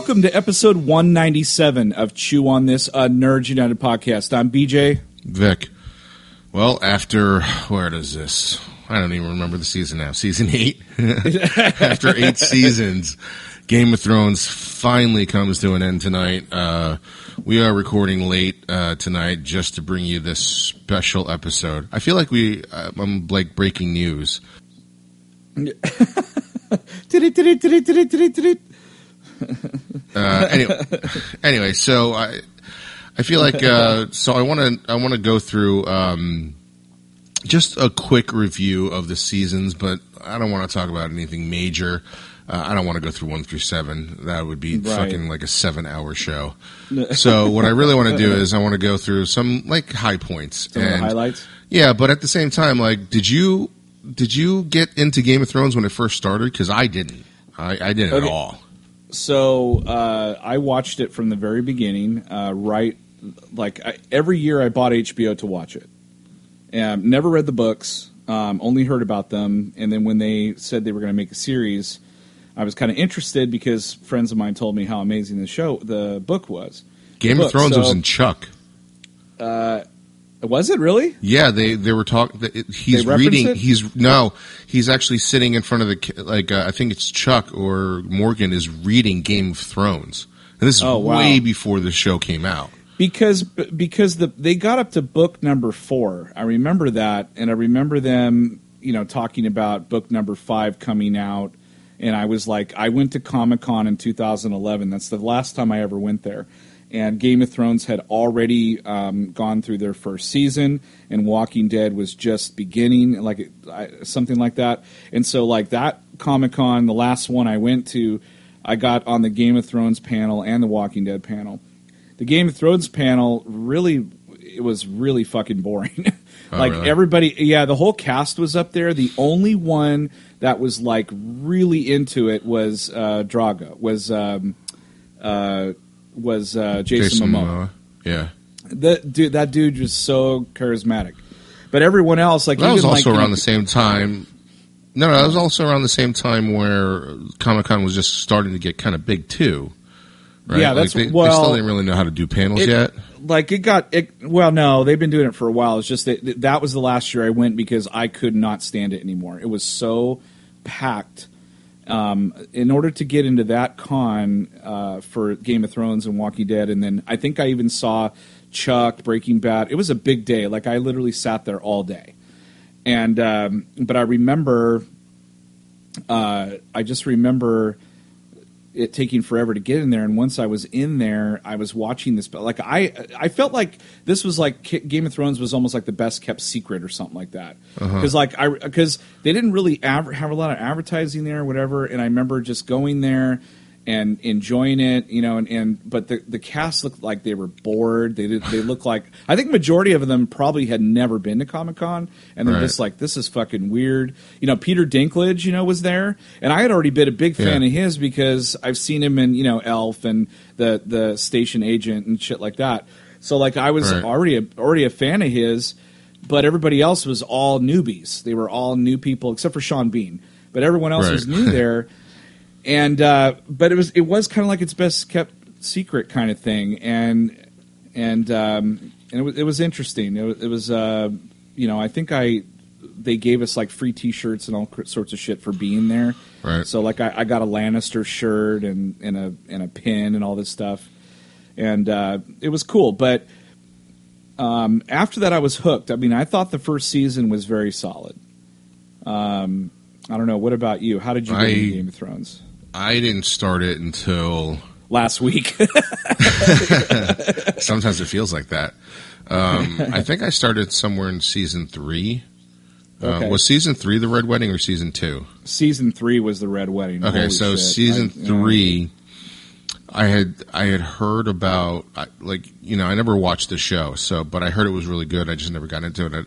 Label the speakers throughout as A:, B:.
A: Welcome to episode 197 of Chew on This, a Nerds United podcast. I'm BJ.
B: Vic. Well, after where does this? I don't even remember the season now. Season eight. after eight seasons, Game of Thrones finally comes to an end tonight. Uh, we are recording late uh, tonight just to bring you this special episode. I feel like we, uh, I'm like breaking news. Uh, anyway, anyway, so I, I feel like uh, so I want to I want to go through um, just a quick review of the seasons, but I don't want to talk about anything major. Uh, I don't want to go through one through seven. That would be
A: Right.
B: fucking like a seven hour show. so what I really want to do is I want to go through some like high points
A: Some
B: and
A: highlights.
B: yeah, but at the same time, like, did you did you get into Game of Thrones when it first started? Because I didn't. I, I didn't
A: Okay.
B: at all.
A: So uh, I watched it from the very beginning. Uh, right, like I, every year, I bought HBO to watch it. Um, never read the books. Um, only heard about them, and then when they said they were going to make a series, I was kind of interested because friends of mine told me how amazing the show, the book was.
B: Game
A: Look,
B: of Thrones was in Chuck.
A: Was it really?
B: Yeah, they they were talking. He's reading.
A: it?
B: He's no. He's actually sitting in front of the like. Uh, I think it's Chuck or Morgan is reading Game of Thrones, and this is
A: Oh, wow.
B: way before the show came out.
A: because because the they got up to book number four. I remember that, and I remember them, you know, talking about book number five coming out. And I was like, I went to Comic Con in 2011. That's the last time I ever went there. And Game of Thrones had already um, gone through their first season, and Walking Dead was just beginning, like it, I, something like that. And so, like that Comic Con, the last one I went to, I got on the Game of Thrones panel and the Walking Dead panel the Game of Thrones panel really it was really fucking boring. like
B: really?
A: everybody, yeah, the whole cast was up there. The only one that was like really into it was uh, Drogo. Was um, uh, was uh, Jason, Momoa.
B: Yeah,
A: That dude, that dude was so charismatic. But everyone else, like
B: that was also
A: like,
B: around the same time. No, no, that was also around the same time where Comic Con was just starting to get kind of big too. Right?
A: Yeah,
B: Like,
A: that's-
B: they, they
A: well,
B: still didn't really know how to do panels
A: it-
B: yet.
A: like it got it well no they've been doing it for a while it's just that that was the last year i went because i could not stand it anymore it was so packed um, in order to get into that con uh, for game of thrones and walking dead and then i think i even saw chuck breaking bad it was a big day. Like i literally sat there all day. And um, but i remember uh, i just remember it taking forever to get in there. And once I was in there, I was watching this. But like I, I felt like this was like Game of Thrones was almost like the best kept secret or something like that. Uh-huh. Because like I, because they didn't really have a lot of advertising there or whatever. And I remember just going there and enjoying it, you know. And, and but the the cast looked like they were bored. They did, they looked like I think majority of them probably had never been to Comic Con, and they're
B: Right.
A: just like this is fucking weird. You know, Peter Dinklage, you know, was there, and I had already been a big fan
B: Yeah.
A: of his because I've seen him in you know Elf and the the station agent and shit like that. So like I was
B: Right.
A: already a, already a fan of his, but everybody else was all newbies. They were all new people except for Sean Bean, but everyone else
B: Right.
A: was new there. And uh, but it was it was kind of like its best kept secret kind of thing, and and um, and it was it was interesting. It was, it was uh, you know I think I they gave us like free T-shirts and all sorts of shit for being there.
B: Right.
A: So like I, I got a Lannister shirt and, and a and a pin and all this stuff, and uh, it was cool. But um, after that, I was hooked. I mean, I thought the first season was very solid. Um, I don't know. What about you? How did you get
B: I-
A: into Game of Thrones?
B: I didn't start it until
A: Last week.
B: sometimes it feels like that. Um, I think I started somewhere in season three.
A: Okay.
B: Uh, was season three the Red Wedding or season two?
A: season three was the Red Wedding.
B: Okay,
A: Holy
B: so
A: shit.
B: season
A: I- know,
B: three, I had I had heard about like you know I never watched the show, so but I heard it was really good. I just never got into it,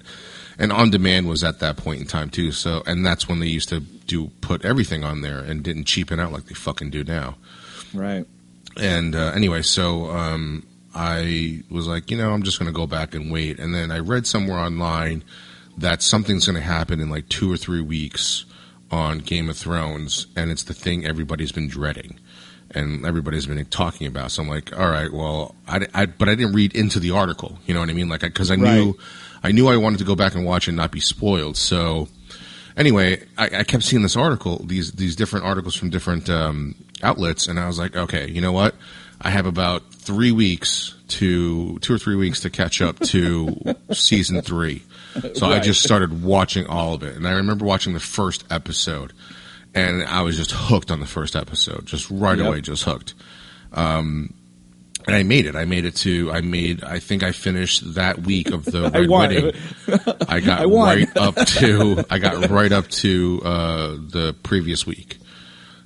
B: and on demand was at that point in time too. So and that's when they used to do put everything on there and didn't cheapen out like they fucking do now.
A: Right.
B: And uh, anyway, so um, I was like, you know, I'm just going to go back and wait. And then I read somewhere online that something's going to happen in like two or three weeks on Game of Thrones, and it's the thing everybody's been dreading and everybody's been talking about. So I'm like, all right, well, I, I but I didn't read into the article. You know what I mean? Like, because I, I, knew, right. I knew I wanted to go back and watch and not be spoiled. So anyway, I, I, kept seeing this article, these these different articles from different um, outlets, and I was like, okay, you know what? I have about three weeks to two or three weeks to catch up to season three. So right. I just started watching all of it, and I remember watching the first episode, and I was just hooked on the first episode, just right yep. away, just hooked. Um, and I made it. I made it to. I made. I think I finished that week of the red wedding. I got I right up to. I got right up to uh, the previous week,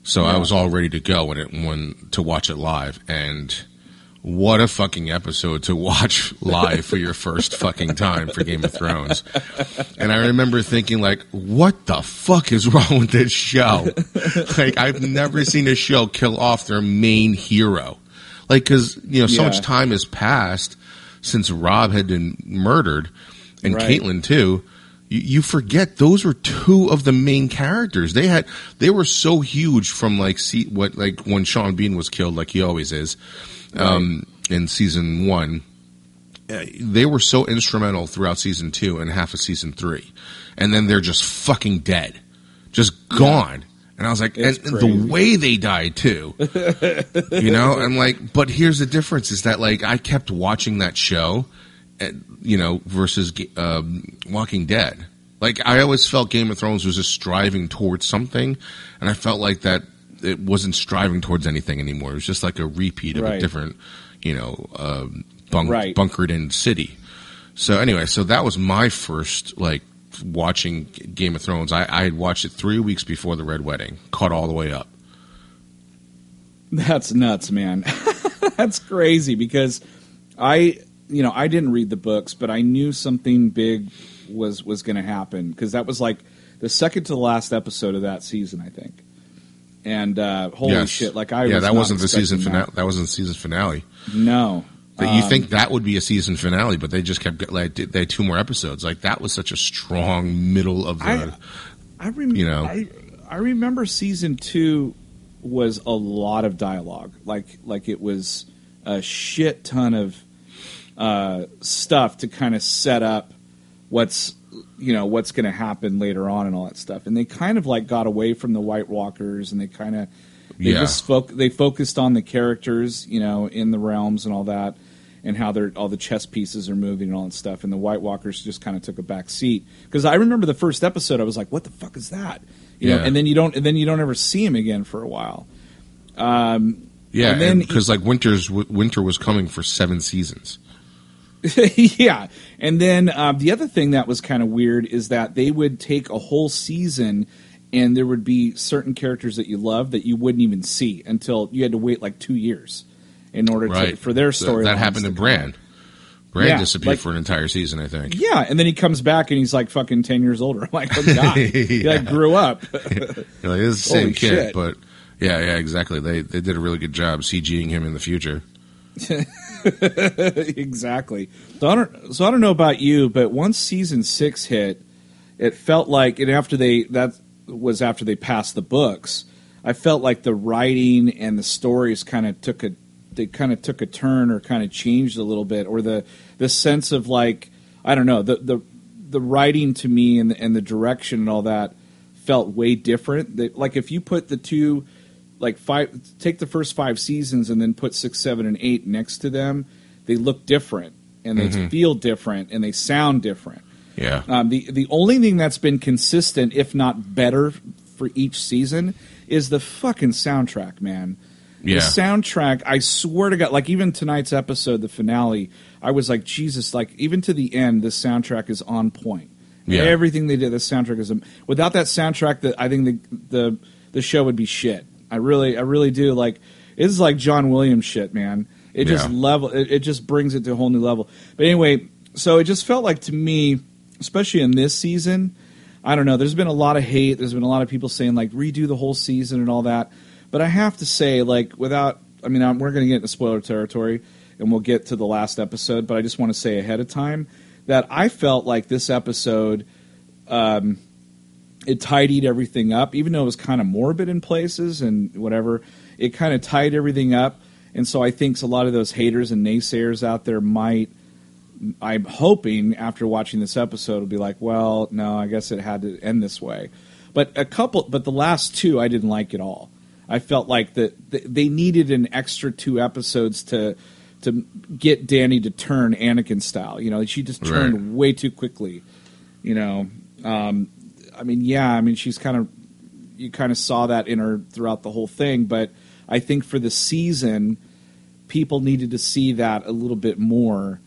B: so yeah. I was all ready to go when it when to watch it live. And what a fucking episode to watch live for your first fucking time for Game of Thrones. And I remember thinking like, what the fuck is wrong with this show? like I've never seen a show kill off their main hero. Like cuz you know so yeah. much time has passed since Rob had been murdered and right. Catelyn too. You, you forget those were two of the main characters. They had they were so huge from like see what like when Sean Bean was killed like he always is um, in season one. Uh, they were so instrumental throughout season two and half of season three, and then they're just fucking dead, just gone. And I was like, and, and, the way they died too, you know. And like, but here's the difference: is that like I kept watching that show, and, you know, versus um, Walking Dead. Like I always felt Game of Thrones was just striving towards something, and I felt like that it wasn't striving towards anything anymore. It was just like a repeat of right. a different, you know, uh, bunk, right. bunkered in city. So anyway, so that was my first like watching Game of Thrones. I, I had watched it three weeks before the Red Wedding, caught all the way up.
A: That's nuts, man. That's crazy because I, you know, I didn't read the books, but I knew something big was was going to happen because that was like the second to the last episode of that season, I think. And uh, holy yes. shit! Like I
B: yeah,
A: was
B: that wasn't the season finale. That. that wasn't the season finale.
A: No,
B: that you um, think that would be a season finale, but they just kept like they had two more episodes. Like that was such a strong middle of the. I,
A: I remember. You know, I, I remember season two was a lot of dialogue. Like like it was a shit ton of uh, stuff to kind of set up what's you know what's going to happen later on and all that stuff. And they kind of like got away from the White Walkers and they kind of they yeah. just fo- they focused on the characters, you know, in the realms and all that, and how they're all the chess pieces are moving and all that stuff. And the White Walkers just kind of took a back seat because I remember the first episode, I was like, "What the fuck is that?" You yeah. know, and then you don't, and then you don't ever see him again for a while. Um,
B: yeah, because like Winter's Winter was coming for seven seasons.
A: yeah, and then uh, the other thing that was kind of weird is that they would take a whole season, and there would be certain characters that you love that you wouldn't even see until you had to wait like two years in order right. to for their story.
B: That, that happened to Bran. Brand yeah, disappeared like, for an entire season, I think.
A: Yeah, and then he comes back and he's like fucking ten years older. I'm like, oh god, yeah. he like grew up.
B: You're like, it's the same kid, shit. but yeah, yeah, exactly. They they did a really good job CGing him in the future.
A: exactly. So I don't. So I don't know about you, but once season six hit, it felt like, and after they that was after they passed the books, I felt like the writing and the stories kind of took a they kind of took a turn or kind of changed a little bit, or the the sense of like I don't know the the the writing to me and the, and the direction and all that felt way different. That like if you put the two like five take the first five seasons and then put six seven and eight next to them they look different and they mm-hmm. feel different and they sound different
B: yeah
A: um, the the only thing that's been consistent if not better for each season is the fucking soundtrack man yeah. the soundtrack i swear to god like even tonight's episode the finale i was like jesus like even to the end the soundtrack is on point yeah. everything they did the soundtrack is without that soundtrack that i think the the the show would be shit I really, I really do. Like, it's like John Williams shit, man. It just level. It, it just brings it to a whole new level. But anyway, so it just felt like to me, especially in this season, I don't know. There's been a lot of hate. There's been a lot of people saying like redo the whole season and all that. But I have to say, like, without, I mean, I'm, we're going to get into spoiler territory, and we'll get to the last episode. But I just want to say ahead of time that I felt like this episode. Um, it tidied everything up, even though it was kind of morbid in places and whatever. It kind of tied everything up, and so I think a lot of those haters and naysayers out there might. I'm hoping after watching this episode will be like, well, no, I guess it had to end this way. But a couple, but the last two I didn't like at all. I felt like that they needed an extra two episodes to to get Dany to turn Anakin style. You know, she just turned right. way too quickly. You know, um, I mean, yeah, I mean, she's kind of you kind of saw that in her throughout the whole thing, but I think for the season, people needed to see that a little bit more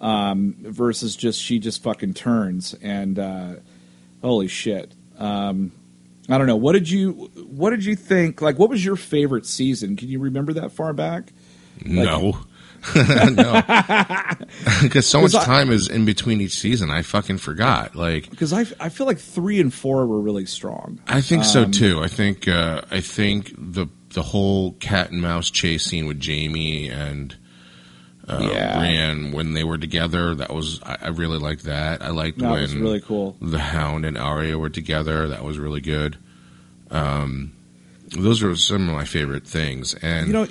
A: um, versus just she just fucking turns and uh, holy shit. Um, I don't know. What did you What did you think? Like, what was your favorite season? Can you remember that far back?
B: Like, no. no, because so much time is in between each season. I fucking forgot. Like
A: because I, I feel like three and four were really strong.
B: I think um, so too. I think uh, I think the the whole cat and mouse chase scene with Jamie and uh, yeah. Brienne when they were together. That was I, I really liked that. I liked
A: that
B: when
A: was really cool.
B: The Hound and Arya were together. That was really good. Um, those are some of my favorite things. And
A: you know,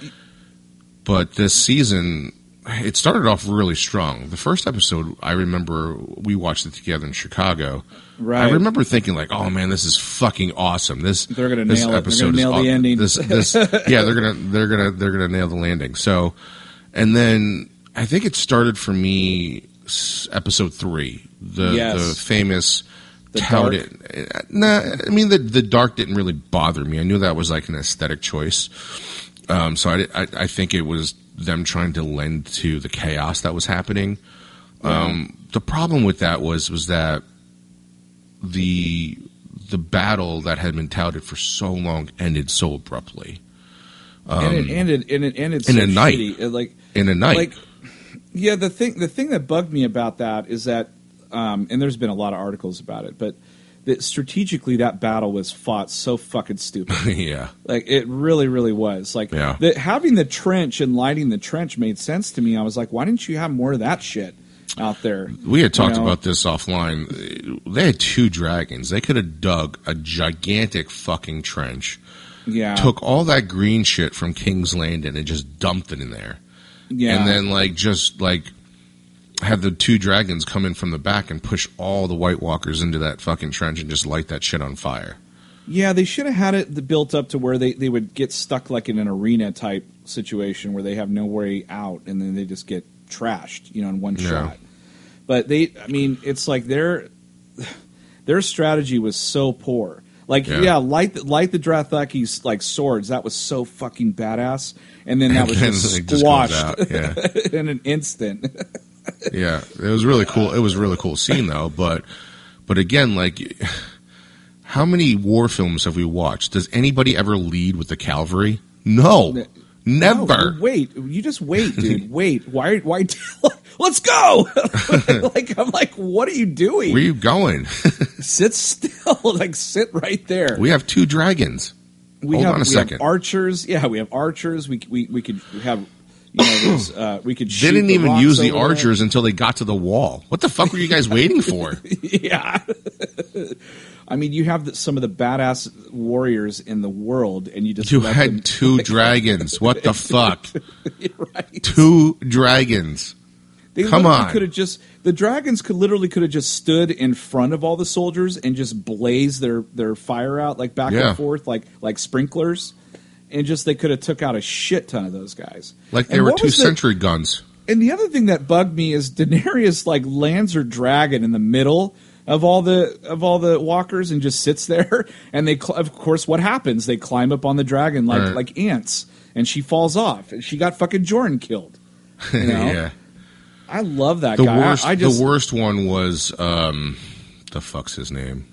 B: but this season, it started off really strong. The first episode, I remember we watched it together in Chicago.
A: Right.
B: I remember thinking like, "Oh man, this is fucking awesome." This
A: they're gonna
B: this
A: nail
B: episode
A: it. They're gonna nail
B: is
A: the ending.
B: This, this, yeah, they're gonna they're gonna they're gonna nail the landing. So, and then I think it started for me episode three, the
A: yes.
B: the famous.
A: The dark.
B: Nah, I mean the the dark didn't really bother me. I knew that was like an aesthetic choice. Um, so I, I, I, think it was them trying to lend to the chaos that was happening. Um, the problem with that was was that the the battle that had been touted for so long ended so abruptly.
A: Um, and it ended and it ended
B: in
A: so
B: a night.
A: Shitty. Like
B: in a night.
A: Like yeah, the thing the thing that bugged me about that is that, um, and there's been a lot of articles about it, but that strategically that battle was fought so fucking stupid.
B: yeah,
A: like it really, really was. Like
B: yeah.
A: the, having the trench and lighting the trench made sense to me. I was like, why didn't you have more of that shit out there?
B: We had talked you know? about this offline. They had two dragons. They could have dug a gigantic fucking trench.
A: Yeah,
B: took all that green shit from King's Landing and just dumped it in there.
A: Yeah,
B: and then like just like have the two dragons come in from the back and push all the White Walkers into that fucking trench and just light that shit on fire.
A: Yeah, they should have had it built up to where they, they would get stuck like in an arena type situation where they have no way out and then they just get trashed, you know, in one
B: yeah.
A: shot. But they, I mean, it's like their their strategy was so poor. Like, yeah, yeah light light the Dothraki like swords. That was so fucking badass. And then that was just squashed
B: just yeah.
A: in an instant.
B: yeah, it was really cool. It was a really cool scene though, but but again, like how many war films have we watched? Does anybody ever lead with the cavalry? No. Never. No,
A: wait, you just wait, dude. wait. Why? Why? Let's go. like I'm like, what are you doing?
B: Where are you going?
A: sit still. like sit right there.
B: We have two dragons.
A: We
B: Hold
A: have,
B: on a
A: we
B: second.
A: Have archers. Yeah, we have archers. We we we could have you know, uh, we could.
B: They didn't even use the archers there. until they got to the wall. What the fuck were you guys waiting for?
A: yeah. I mean, you have the, some of the badass warriors in the world, and you just
B: you had them- two dragons. What the fuck?
A: right.
B: Two dragons.
A: They
B: Come on.
A: Could have just the dragons could literally could have just stood in front of all the soldiers and just blaze their their fire out like back
B: Yeah.
A: and forth like like sprinklers and just they could have took out a shit ton of those guys.
B: Like they
A: And
B: were two
A: sentry the-
B: guns.
A: And the other thing that bugged me is Daenerys like lands her dragon in the middle of all the of all the walkers and just sits there. And they, cl- of course, what happens? They climb up on the dragon like
B: Right.
A: like ants, and she falls off. And she got fucking Jorah killed. You know?
B: yeah.
A: I love that
B: The
A: guy.
B: worst.
A: I, I just
B: the worst one was um, the fuck's his name?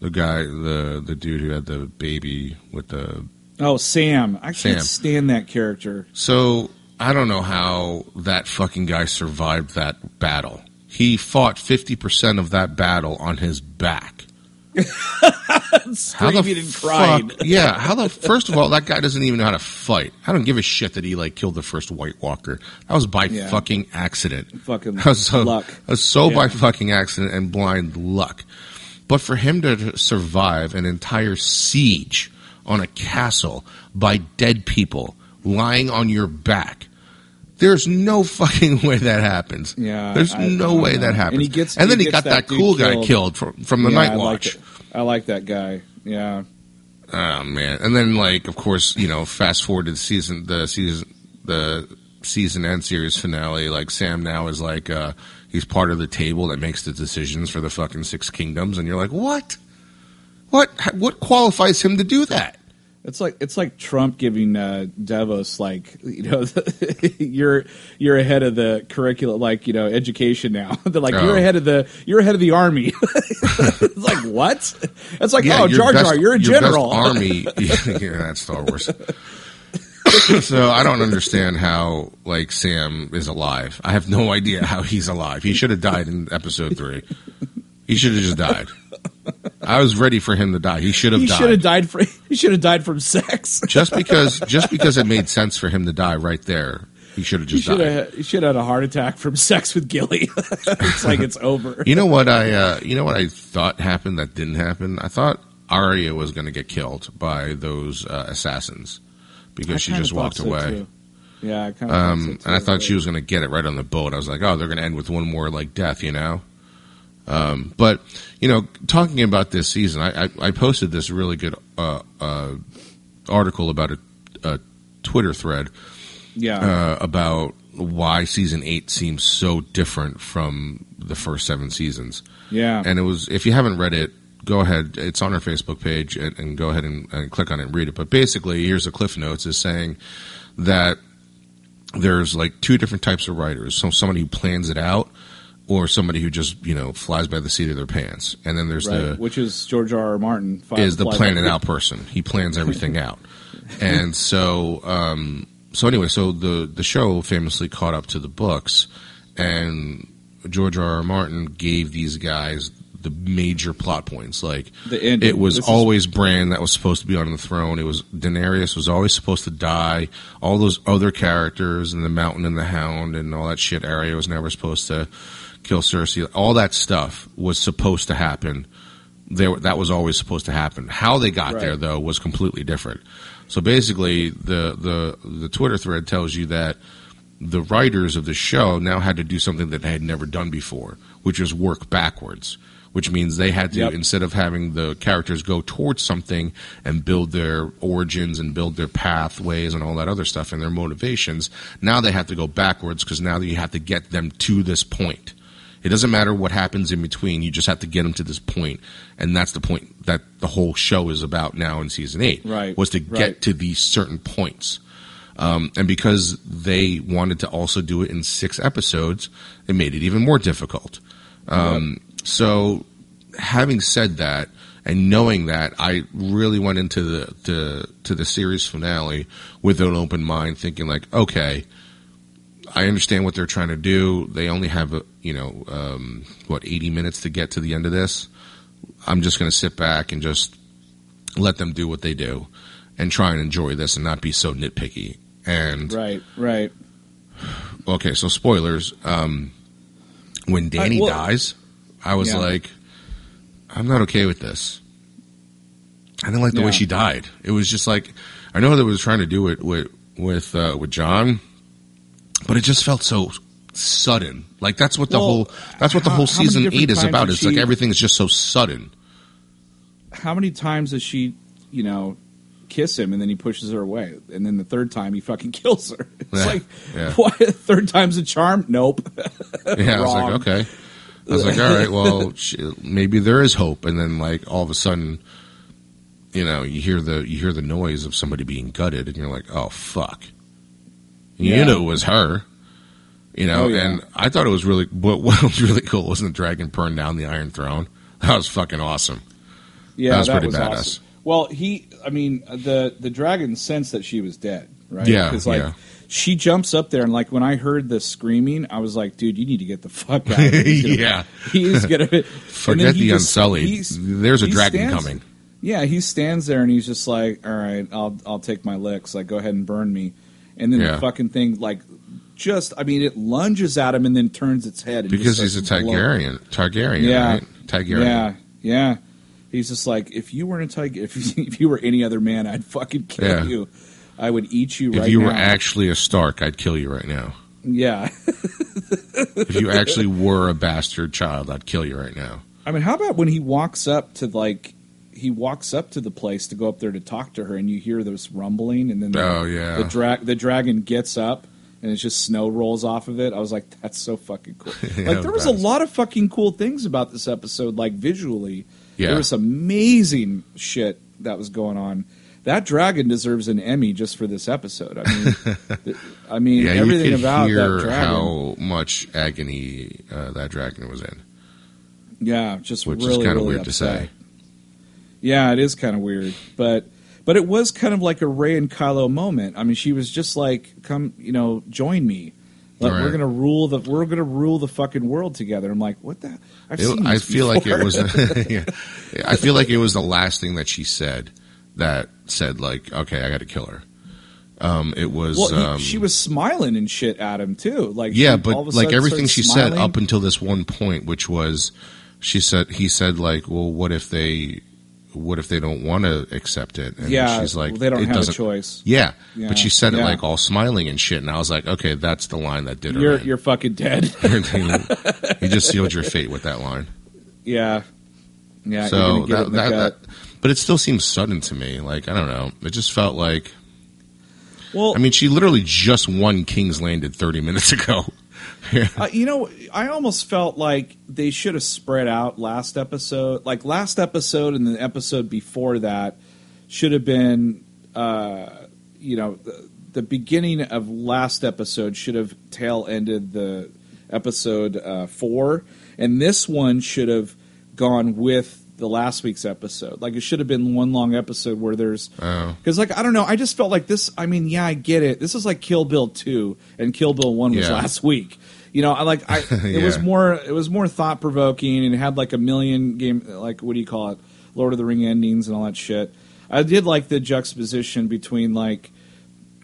B: The guy, the the dude who had the baby with the.
A: oh Sam. I
B: Sam.
A: can't stand that character.
B: So I don't know how that fucking guy survived that battle. He fought fifty percent of that battle on his back. How the
A: Screaming and crying.
B: fuck? Yeah. How the first of all, that guy doesn't even know how to fight. I don't give a shit that he like killed the first White Walker. That was by
A: Yeah.
B: fucking accident.
A: Fucking
B: That was so,
A: luck.
B: That was so
A: Yeah.
B: by fucking accident and blind luck. But for him to survive an entire siege on a castle by dead people lying on your back. There's no fucking way that happens.
A: Yeah,
B: there's
A: I-
B: no
A: I
B: way
A: don't
B: that happens.
A: And he gets-
B: and then
A: he
B: he, got
A: that
B: that, cool guy
A: killed.
B: killed from, from the
A: Yeah,
B: Night
A: I like
B: Watch.
A: I like that guy. Yeah.
B: Oh man! And then, like, of course, you know, fast forward to the season, the season, the season end series finale. Like, Sam now is like, uh, he's part of the table that makes the decisions for the fucking Six Kingdoms, and you're like, what? What? What qualifies him to do that?
A: It's like it's like Trump giving uh, DeVos like you know you're you're ahead of the curriculum like you know education now they're like
B: Oh.
A: you're ahead of the you're ahead of the army it's like what it's like oh Jar Jar you're a general
B: army, yeah, that's Star Wars. so I don't understand how like Sam is alive. I have no idea how he's alive. He should have died in episode three. He should have just died. I was ready for him to die. He should have
A: he
B: died.
A: should have died for he should have died from sex
B: just because just because it made sense for him to die right there. He should have
A: he
B: just
A: should
B: died.
A: have he should have had a heart attack from sex with Gilly it's like it's over
B: You know what I uh, you know what I thought happened that didn't happen? I thought Arya was going to get killed by those uh, assassins because
A: I
B: she just walked
A: so,
B: away.
A: too. yeah I kind of
B: Um, and I thought she was going to get it right on the boat. I was like, oh, they're going to end with one more like death, you know. Um, but you know, talking about this season, I, I, I posted this really good uh, uh, article about a, a Twitter thread
A: yeah
B: uh, about why season eight seems so different from the first seven seasons.
A: yeah
B: And it was, if you haven't read it, go ahead. It's on our Facebook page and, and go ahead and, and click on it and read it. But basically, here's the Cliff Notes is saying that there's like two different types of writers. So somebody who plans it out or somebody who just, you know, flies by the seat of their pants. And then there's
A: right
B: the,
A: which is George R. R. Martin
B: is the
A: Fly-
B: plan it out person. He plans everything out. And so, um, so anyway, so the the show famously caught up to the books, and George R. R. Martin gave these guys the major plot points. Like it was
A: This is-
B: always Bran that was supposed to be on the throne. It was Daenerys was always supposed to die. All those other characters and the Mountain and the Hound and all that shit. Arya was never supposed to kill Cersei. All that stuff was supposed to happen. There, that was always supposed to happen. How they got
A: Right.
B: there, though, was completely different. So basically, the the the Twitter thread tells you that the writers of the show now had to do something that they had never done before, which was work backwards. Which means they had to,
A: Yep.
B: instead of having the characters go towards something and build their origins and build their pathways and all that other stuff and their motivations, now they have to go backwards because now you have to get them to this point. It doesn't matter what happens in between. You just have to get them to this point, and that's the point that the whole show is about now in season eight.
A: Right,
B: was to get
A: right.
B: to these certain points, um, and because they wanted to also do it in six episodes, it made it even more difficult. Um, So, having said that, and knowing that, I really went into the, the to the series finale with an open mind, thinking like, okay, I understand what they're trying to do. They only have, a, you know, um, what, 80 minutes to get to the end of this. I'm just going to sit back and just let them do what they do and try and enjoy this and not be so nitpicky. And,
A: right right
B: okay, so spoilers. Um, when Dany
A: well-
B: dies, I was
A: Yeah.
B: like, I'm not okay with this. I didn't like the way she died. It was just like, I know they was trying to do it with, with, uh, with Jon, but it just felt so sudden. Like that's what the
A: Well,
B: whole that's what the
A: how-
B: whole season eight is about. It's like
A: everything
B: is just so sudden.
A: how many times does she, you know, kiss him and then he pushes her away, and then the third time he fucking kills her? It's
B: Yeah,
A: like,
B: yeah.
A: what? Third time's a charm? Nope.
B: Yeah, I was like, okay. I was like, all right, well, sh- maybe there is hope. And then, like, all of a sudden, you know, you hear the you hear the noise of somebody being gutted, and you're like, oh fuck.
A: Yeah.
B: You knew it was her. You know,
A: Oh, yeah.
B: and I thought it was really what, what was really cool was the dragon burned down the Iron Throne. That was fucking awesome.
A: Yeah,
B: That was pretty
A: awesome.
B: badass.
A: Well, he, I mean, the the dragon sensed that she was dead, right?
B: Yeah,
A: 'Cause, like,
B: yeah.
A: She jumps up there, and like when I heard the screaming, I was like, "Dude, you need to get the fuck out!" He's gonna,
B: Yeah.
A: he's gonna
B: Forget
A: he
B: the
A: just-
B: Unsullied. There's a dragon
A: stands-
B: coming.
A: Yeah, he stands there and he's just like, "All right, I'll I'll take my licks. Like, go ahead and burn me." And then
B: Yeah.
A: the fucking thing, like, just I mean, it lunges at him and then turns its head and
B: Because he's a. Targaryen. Targaryen,
A: Yeah.
B: right? Targaryen.
A: Yeah, yeah. He's just like, if you weren't a tiger, if you, if you were any other man, I'd fucking kill
B: Yeah.
A: you. I would eat you right now.
B: If
A: right
B: you
A: now.
B: were actually a Stark, I'd kill you right now.
A: yeah.
B: If you actually were a bastard child, I'd kill you right now.
A: I mean, how about when he walks up to like he walks up to the place to go up there to talk to her, and you hear this rumbling, and then the,
B: Oh, yeah.
A: the drag the dragon gets up, and it's just snow rolls off of it. I was like, that's so fucking cool.
B: Yeah,
A: like there was a lot of fucking cool things about this episode, like visually.
B: Yeah.
A: There was amazing shit that was going on. That dragon deserves an Emmy just for this episode. I mean, th- I mean
B: Yeah,
A: everything about that dragon.
B: how much agony uh, that dragon was in,
A: Yeah, just
B: which
A: really,
B: is kind of
A: really
B: weird to say.
A: Yeah, it is kind of weird, but but it was kind of like a Rey and Kylo moment. I mean, she was just like, "Come, you know, join me. Like,
B: Right.
A: We're gonna rule the we're gonna rule the fucking world together." I'm like, "What the? I've
B: It- I feel like it was. yeah. I feel like it was the last thing that she said that said like, okay, I got to kill her. Um, it was.
A: well, he-
B: um,
A: she was smiling and shit at him too. Like,
B: yeah,
A: she
B: but like everything she said up until this one point, which was, she said he said like, well, what if they, what if they don't want to accept it? And
A: yeah,
B: she's like,
A: well, they don't have a choice.
B: Yeah,
A: Yeah,
B: but she said it like all smiling and shit, and I was like, okay, that's the line that did her.
A: You're
B: in.
A: you're fucking dead.
B: you just sealed your fate with that line.
A: yeah, yeah.
B: so that, that, that, but it still seems sudden to me. Like I don't know. It just felt like.
A: well,
B: I mean, she literally just won King's Landing 30 minutes ago.
A: Uh, you know, I almost felt like they should have spread out last episode. Like last episode and the episode before that should have been, uh, you know, the, the beginning of last episode should have tail ended the episode uh, four, and this one should have gone with the last week's episode. Like it should have been one long episode where there's
B: Oh.
A: because like I don't know, I just felt like this. I mean, yeah, I get it. This is like Kill Bill two and Kill Bill one was
B: Yeah.
A: last week. You know, I like I. It was more. It was more thought provoking and it had like a million game. Like what do you call it? Lord of the Ring endings and all that shit. I did like the juxtaposition between like,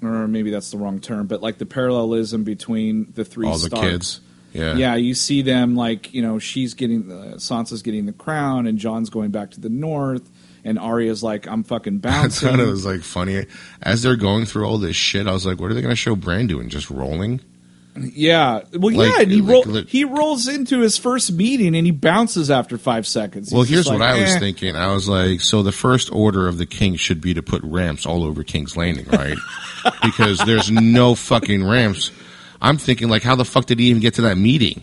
A: or maybe that's the wrong term, but like the parallelism between the three
B: All the
A: Starks.
B: kids. Yeah.
A: Yeah, you see them like you know she's getting uh, Sansa's getting the crown and Jon's going back to the north and Arya's like I'm fucking
B: I
A: bouncing.
B: thought it was like funny as they're going through all this shit. I was like, "What are they going to show Bran doing? Just rolling?"
A: Yeah, well,
B: Like-
A: yeah, and he
B: like,
A: roll, he rolls into his first meeting and he bounces after five seconds.
B: Well, here's
A: just
B: what
A: like,
B: I was
A: eh.
B: thinking. I was like, so the first order of the king should be to put ramps all over King's Landing, right? because there's no fucking ramps. I'm thinking, like, how the fuck did he even get to that meeting?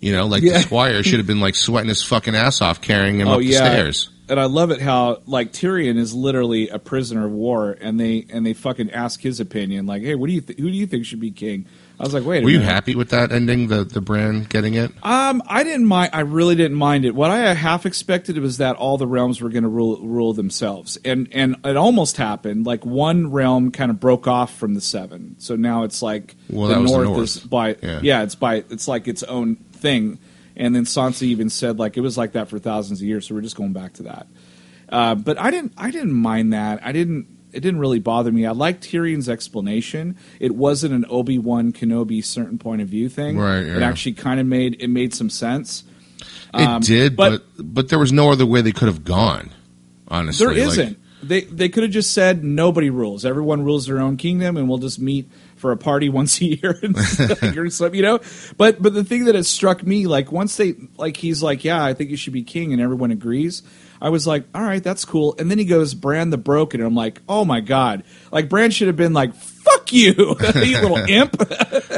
B: You know, like
A: Yeah.
B: the squire should have been like sweating his fucking ass off carrying him
A: Oh
B: up the stairs.
A: and I love it how like Tyrion is literally a prisoner of war, and they and they fucking ask his opinion, like, hey, what do you th- who do you think should be king? I was like, wait, a
B: Were you happy with that ending? The the Bran getting it?
A: Um, I didn't mind. I really didn't mind it. What I half expected was that all the realms were going to rule rule themselves, and and it almost happened. Like one realm kind of broke off from the seven, so now it's like
B: Well,
A: the,
B: was the
A: north
B: north.
A: is by
B: Yeah.
A: yeah. it's by it's like its own thing. And then Sansa even said like it was like that for thousands of years, so we're just going back to that. Uh, but I didn't I didn't mind that. I didn't it didn't really bother me. I liked Tyrion's explanation. It wasn't an Obi Wan Kenobi certain point of view thing.
B: Right,
A: It actually kind of made it made some sense.
B: It
A: Um,
B: did,
A: but-
B: but, but there was no other way they could have gone. Honestly,
A: There
B: Like,
A: isn't. They they could have just said nobody rules. Everyone rules their own kingdom, and we'll just meet for a party once a year and or something, you know. But but the thing that has struck me, like once they like he's like, yeah, I think you should be king, and everyone agrees. I was like, all right, that's cool. And then he goes, Bran the Broken, and I'm like, oh my god, like Bran should have been like, fuck you, you little imp,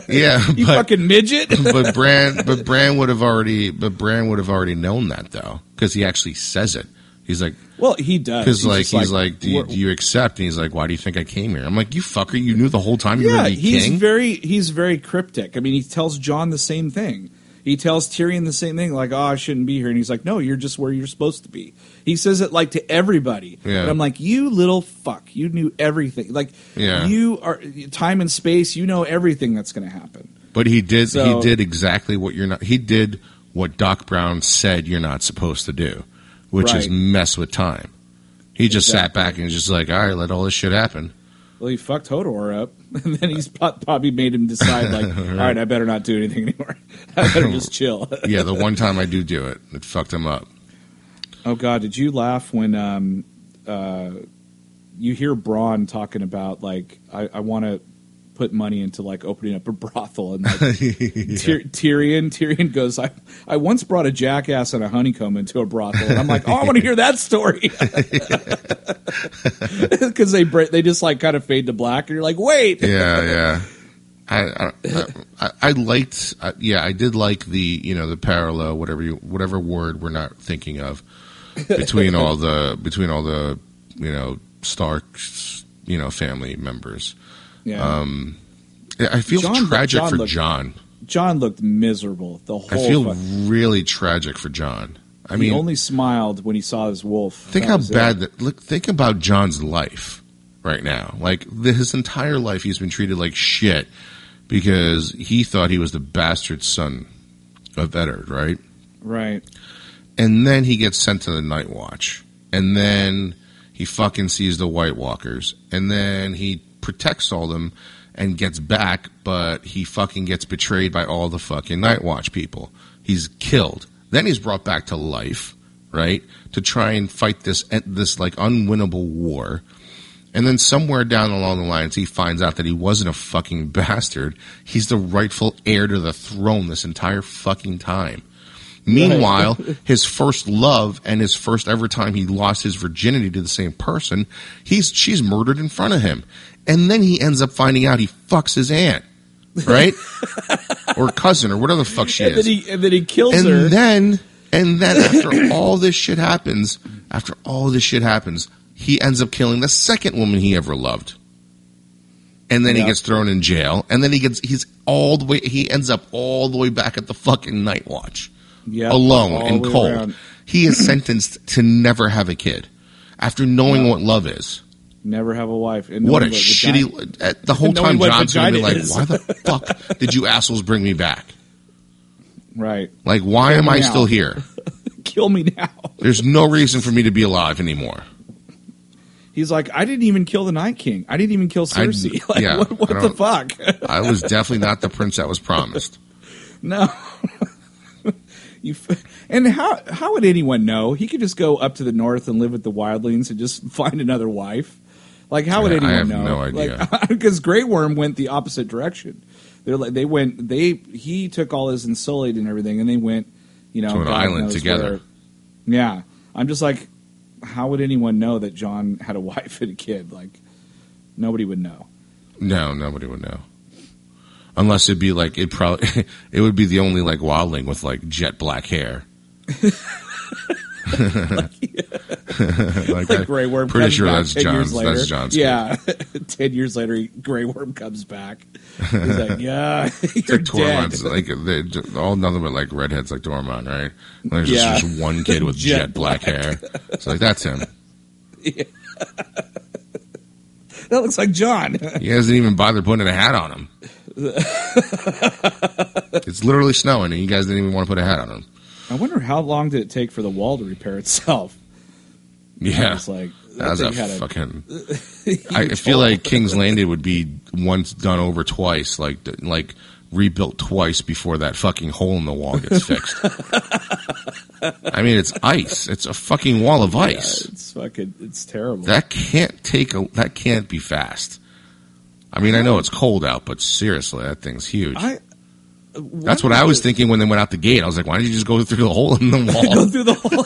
B: yeah,
A: you
B: but,
A: fucking midget.
B: but Bran, but Bran would have already, but Bran would have already known that though, because he actually says it. He's like,
A: well, he does
B: because like he's like, do, you, do you accept? And he's like, why do you think I came here? I'm like, you fucker, you knew the whole time you
A: yeah,
B: to
A: he's
B: king.
A: very he's very cryptic. I mean, he tells Jon the same thing. He tells Tyrion the same thing, like, "Oh, I shouldn't be here," and he's like, "No, you're just where you're supposed to be." He says it like to everybody,
B: Yeah.
A: and I'm like, "You little fuck! You knew everything. Like,
B: Yeah.
A: you are time and space. You know everything that's going to happen."
B: but he did,
A: So-
B: he did exactly what you're not. He did what Doc Brown said you're not supposed to do, which is mess with time. He just sat back and just like, all right, let all this shit happen.
A: Well, he fucked Hodor up, and then he's pro- probably made him decide, like, "All right, I better not do anything anymore. I better just chill."
B: Yeah, the one time I do do it, it fucked him up.
A: Oh God, did you laugh when um, uh, you hear Bronn talking about like I, I want to put money into like opening up a brothel and like Tyr- Tyrion Tyrion goes I I once brought a jackass and a honeycomb into a brothel and I'm like oh I want to hear that story because they they just like kind of fade to black and you're like wait
B: yeah, yeah. I, I, I, I liked, I, yeah, I did like the, you know, the parallel, whatever you, whatever word we're not thinking of, between all the, between all the, you know, Stark, you know, family members.
A: Yeah
B: Um, I feel
A: Jon-
B: tragic
A: Jon
B: for
A: looked-
B: Jon.
A: Jon looked miserable the whole
B: I feel
A: fuck-
B: really tragic for Jon. I
A: he
B: mean,
A: only smiled when he saw his wolf
B: think
A: That
B: how
A: was it.
B: bad that. Look, think about Jon's life right now. Like the, his entire life, he's been treated like shit because he thought he was the bastard son of Eddard, right?
A: right
B: And then he gets sent to the Night Watch, and then he fucking sees the White Walkers, and then he protects all them and gets back, but he fucking gets betrayed by all the fucking Night Watch people. He's killed. Then he's brought back to life, right, to try and fight this this like unwinnable war. And then somewhere down along the lines, he finds out that he wasn't a fucking bastard. He's the rightful heir to the throne this entire fucking time. Meanwhile, his first love and his first ever time he lost his virginity to the same person, he's she's murdered in front of him. And then he ends up finding out he fucks his aunt, right? or cousin or whatever the fuck she
A: and then
B: is.
A: he and then he kills
B: And
A: her
B: then and then after all this shit happens, after all this shit happens, he ends up killing the second woman he ever loved. And then he gets thrown in jail, and then he gets he's all the way he ends up all the way back at the fucking night watch
A: yeah,
B: alone and cold.
A: around.
B: He is sentenced to never have a kid after knowing what love is.
A: Never have a wife. And
B: what a
A: knowing
B: shitty! uh, the whole time,
A: what
B: Jon's gonna be like. "Why the fuck did you assholes bring me back?
A: right.
B: Like, why
A: Kill
B: am I
A: now."
B: still here?
A: Kill me now.
B: There's no reason for me to be alive anymore."
A: He's like, I didn't even kill the Night King. I didn't even kill
B: I-
A: Cersei. like,
B: yeah,
A: what, what the fuck?
B: I was definitely not the prince that was promised.
A: no. You f- and how how would anyone know? He could just go up to the north and live with the wildlings and just find another wife. Like, how would
B: Yeah, I
A: anyone
B: have
A: know?
B: no idea.
A: Like, because Grey Worm went the opposite direction. They're like they went. They he took all his Unsullied and everything, and they went. You know,
B: To an
A: God
B: island together.
A: where. Yeah, I'm just like, how would anyone know that Jon had a wife and a kid? Like, nobody would know.
B: No, nobody would know. Unless it'd be like it probably it would be the only like wildling with like jet black hair. like,
A: like
B: I-
A: Grey Worm.
B: Pretty
A: comes
B: sure
A: back
B: that's
A: 10 years
B: Jon's.
A: later.
B: That's Jon's.
A: Yeah, ten years later, he- Grey Worm comes back. He's like, "Yeah, you're
B: Like
A: dead."
B: Like they all nothing but like redheads like Tormund, right? And there's
A: Yeah.
B: just, just one kid with
A: Jet
B: jet, black. hair. It's like that's him.
A: That looks like John.
B: He hasn't even bothered putting a hat on him. it's literally snowing, and you guys didn't even want to put a hat on him.
A: I wonder how long did it take for the wall to repair itself?
B: Yeah,
A: It's like
B: that was a fucking.
A: huge
B: I feel like King's Landing would be once done over twice, like like rebuilt twice before that fucking hole in the wall gets fixed. I mean, it's ice. It's a fucking wall of
A: Yeah,
B: ice.
A: it's fucking. It's terrible.
B: That can't take a. That can't be fast. I mean, I know it's cold out, but seriously, that thing's huge.
A: I.
B: Uh, That's what I was thinking when they went out the gate. I was like, why did you just go through the hole in the wall?
A: Go through the hole.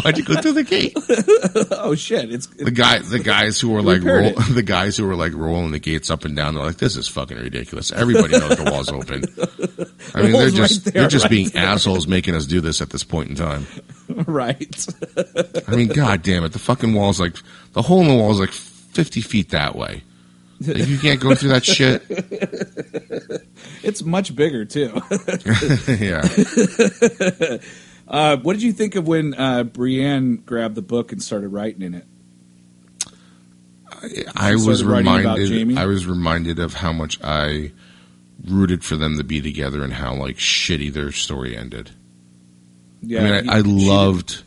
B: Why'd you go through the gate?
A: oh shit! It's
B: The guy, the guys who were like, roll, the guys who were like rolling the gates up and down. They're like, this is fucking ridiculous. Everybody knows the wall's open. I mean, they're just
A: right there,
B: they're just
A: right
B: being
A: there.
B: assholes making us do this at this point in time.
A: right.
B: I mean, god damn it, the fucking wall's like the hole in the wall is like fifty feet that way. Like, you can't go through that shit.
A: It's much bigger too.
B: yeah.
A: Uh, what did you think of when uh, Brienne grabbed the book and started writing in it?
B: I
A: started
B: was reminded. I was reminded of how much I rooted for them to be together and how like shitty their story ended.
A: Yeah,
B: I mean,
A: he-
B: I, I loved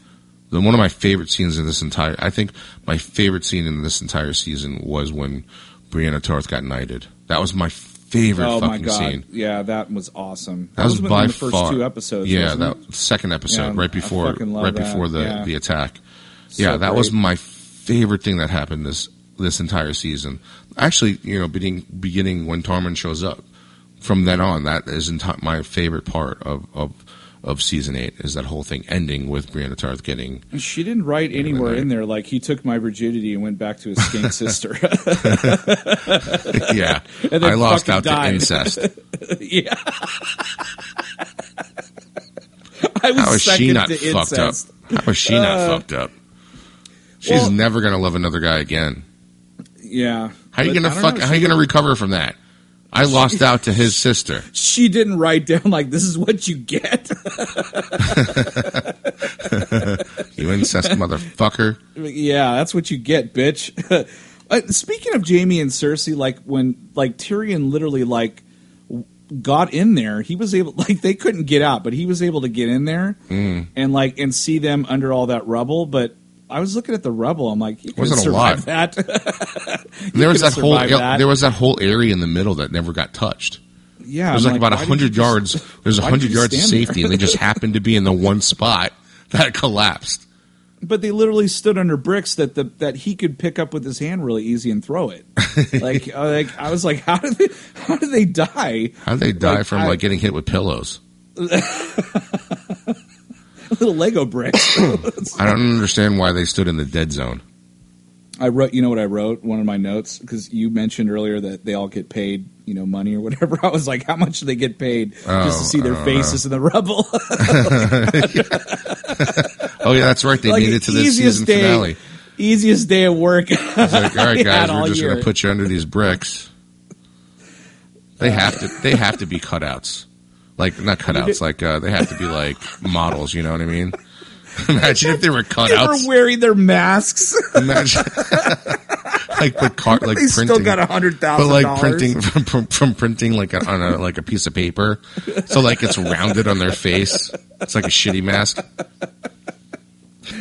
B: the one of my favorite scenes in this entire. I think my favorite scene in this entire season was when Brienne Tarth got knighted. That was my favorite
A: Oh my
B: fucking
A: god!
B: scene.
A: Yeah, that was awesome.
B: That was
A: within
B: by
A: the first
B: far
A: two episodes.
B: Yeah, that
A: it?
B: second episode,
A: Yeah,
B: right before, right
A: that.
B: before the
A: Yeah.
B: the attack.
A: So
B: yeah, that was my favorite thing that happened this this entire season. Actually, you know, beginning beginning when Tormund shows up. From then on, that is enti- my favorite part of, of of season eight is that whole thing ending with Brienne Tarth getting.
A: And She didn't write anywhere in there like he took my virginity and went back to his skink sister.
B: yeah,
A: And then
B: I lost out
A: died.
B: to incest.
A: yeah. I was
B: How is she not fucked
A: incest.
B: up? How is she not
A: Uh,
B: fucked up? She's
A: well-
B: never gonna love another guy again.
A: Yeah.
B: How are
A: you
B: gonna fuck?
A: know,
B: How
A: she-
B: you gonna recover from that? I lost out to his sister.
A: She didn't write down like this is what you get.
B: You incest motherfucker.
A: yeah, that's what you get, bitch. Uh, Speaking of Jaime and Cersei, like when like Tyrion literally like got in there, he was able like they couldn't get out, but he was able to get in there
B: Mm.
A: and like and see them under all that rubble. But I was looking at the rubble, I'm like, you
B: Wasn't a lot.
A: that.
B: There was that whole
A: that.
B: there was that whole area in the middle that never got touched.
A: yeah,
B: was
A: I'm
B: like, about hundred
A: just-
B: yards. There's hundred yards of
A: there?
B: safety, and they just happened to be in the one spot that collapsed.
A: But they literally stood under bricks that the that he could pick up with his hand really easy and throw it. like, uh, like I was like, how did they how did they die?
B: How did they die
A: Like,
B: from
A: I-
B: like getting hit with pillows?
A: Little Lego bricks.
B: I don't understand why they stood in the dead zone.
A: I wrote, you know what I wrote? One of my notes because you mentioned earlier that they all get paid, you know, money or whatever. I was like, how much do they get paid just
B: Oh,
A: to see their faces in the rubble?
B: Oh yeah, that's right. They
A: Like,
B: made it to the season
A: day
B: finale.
A: Easiest day of work.
B: Like, all right, guys, we're just going to put you under these bricks. They have to. They have to be cutouts, like not cutouts. Like uh, they have to be like models. You know what I mean? Imagine if they were cutouts.
A: They were wearing their masks.
B: Imagine, like the car, like
A: they
B: printing.
A: still got a hundred
B: but like printing from, from, from printing like a, on a like a piece of paper, so like it's rounded on their face. It's like a shitty mask.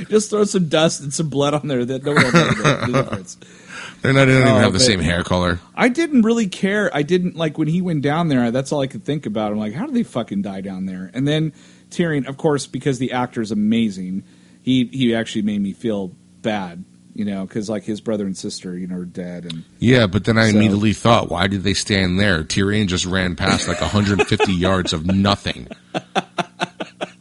A: Just throw some dust and some blood on there. That no one will know the, the difference.
B: They're not. They don't
A: Oh,
B: even have the same hair color.
A: I didn't really care. I didn't like when he went down there. That's all I could think about. I'm like, how do they fucking die down there? And then Tyrion, of course, because the actor's amazing, he he actually made me feel bad, you know, because like his brother and sister, you know, are dead, and
B: Yeah, but then I
A: So-
B: immediately thought, why did they stand there? Tyrion just ran past like 150 yards of nothing.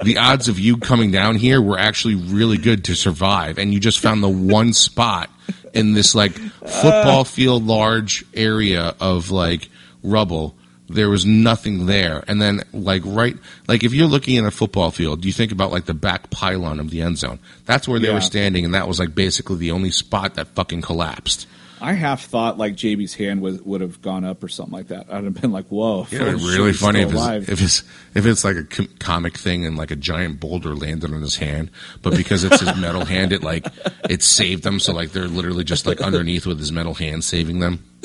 B: The odds of you coming down here were actually really good to survive, and you just found the one spot in this like football field large area of like rubble. There was nothing there, and then like right, like if you're looking at a football field, you think about like the back pylon of the end zone. That's where they
A: Yeah.
B: were standing, and that was like basically the only spot that fucking collapsed.
A: I half thought like JB's hand was would have gone up or something like that. I'd have been like, whoa,
B: Yeah, it'd be really funny if it's, if it's if it's like a com- comic thing and like a giant boulder landed on his hand, but because it's his metal hand, it like it saved them. So like they're literally just like underneath with his metal hand saving them.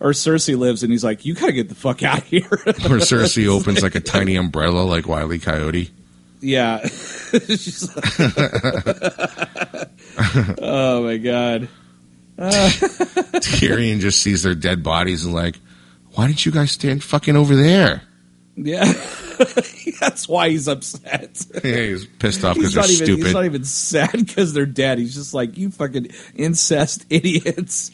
A: or Cersei lives, and he's like, you got to get the fuck out of here.
B: Or Cersei opens like a tiny umbrella like Wiley Coyote.
A: Yeah. Oh my god.
B: Tyrion just sees their dead bodies and like, why didn't you guys stand fucking over there?
A: Yeah, that's why he's upset.
B: Yeah, he's pissed off because they're
A: not even.
B: stupid.
A: He's not even sad because they're dead. He's just like you fucking incest idiots.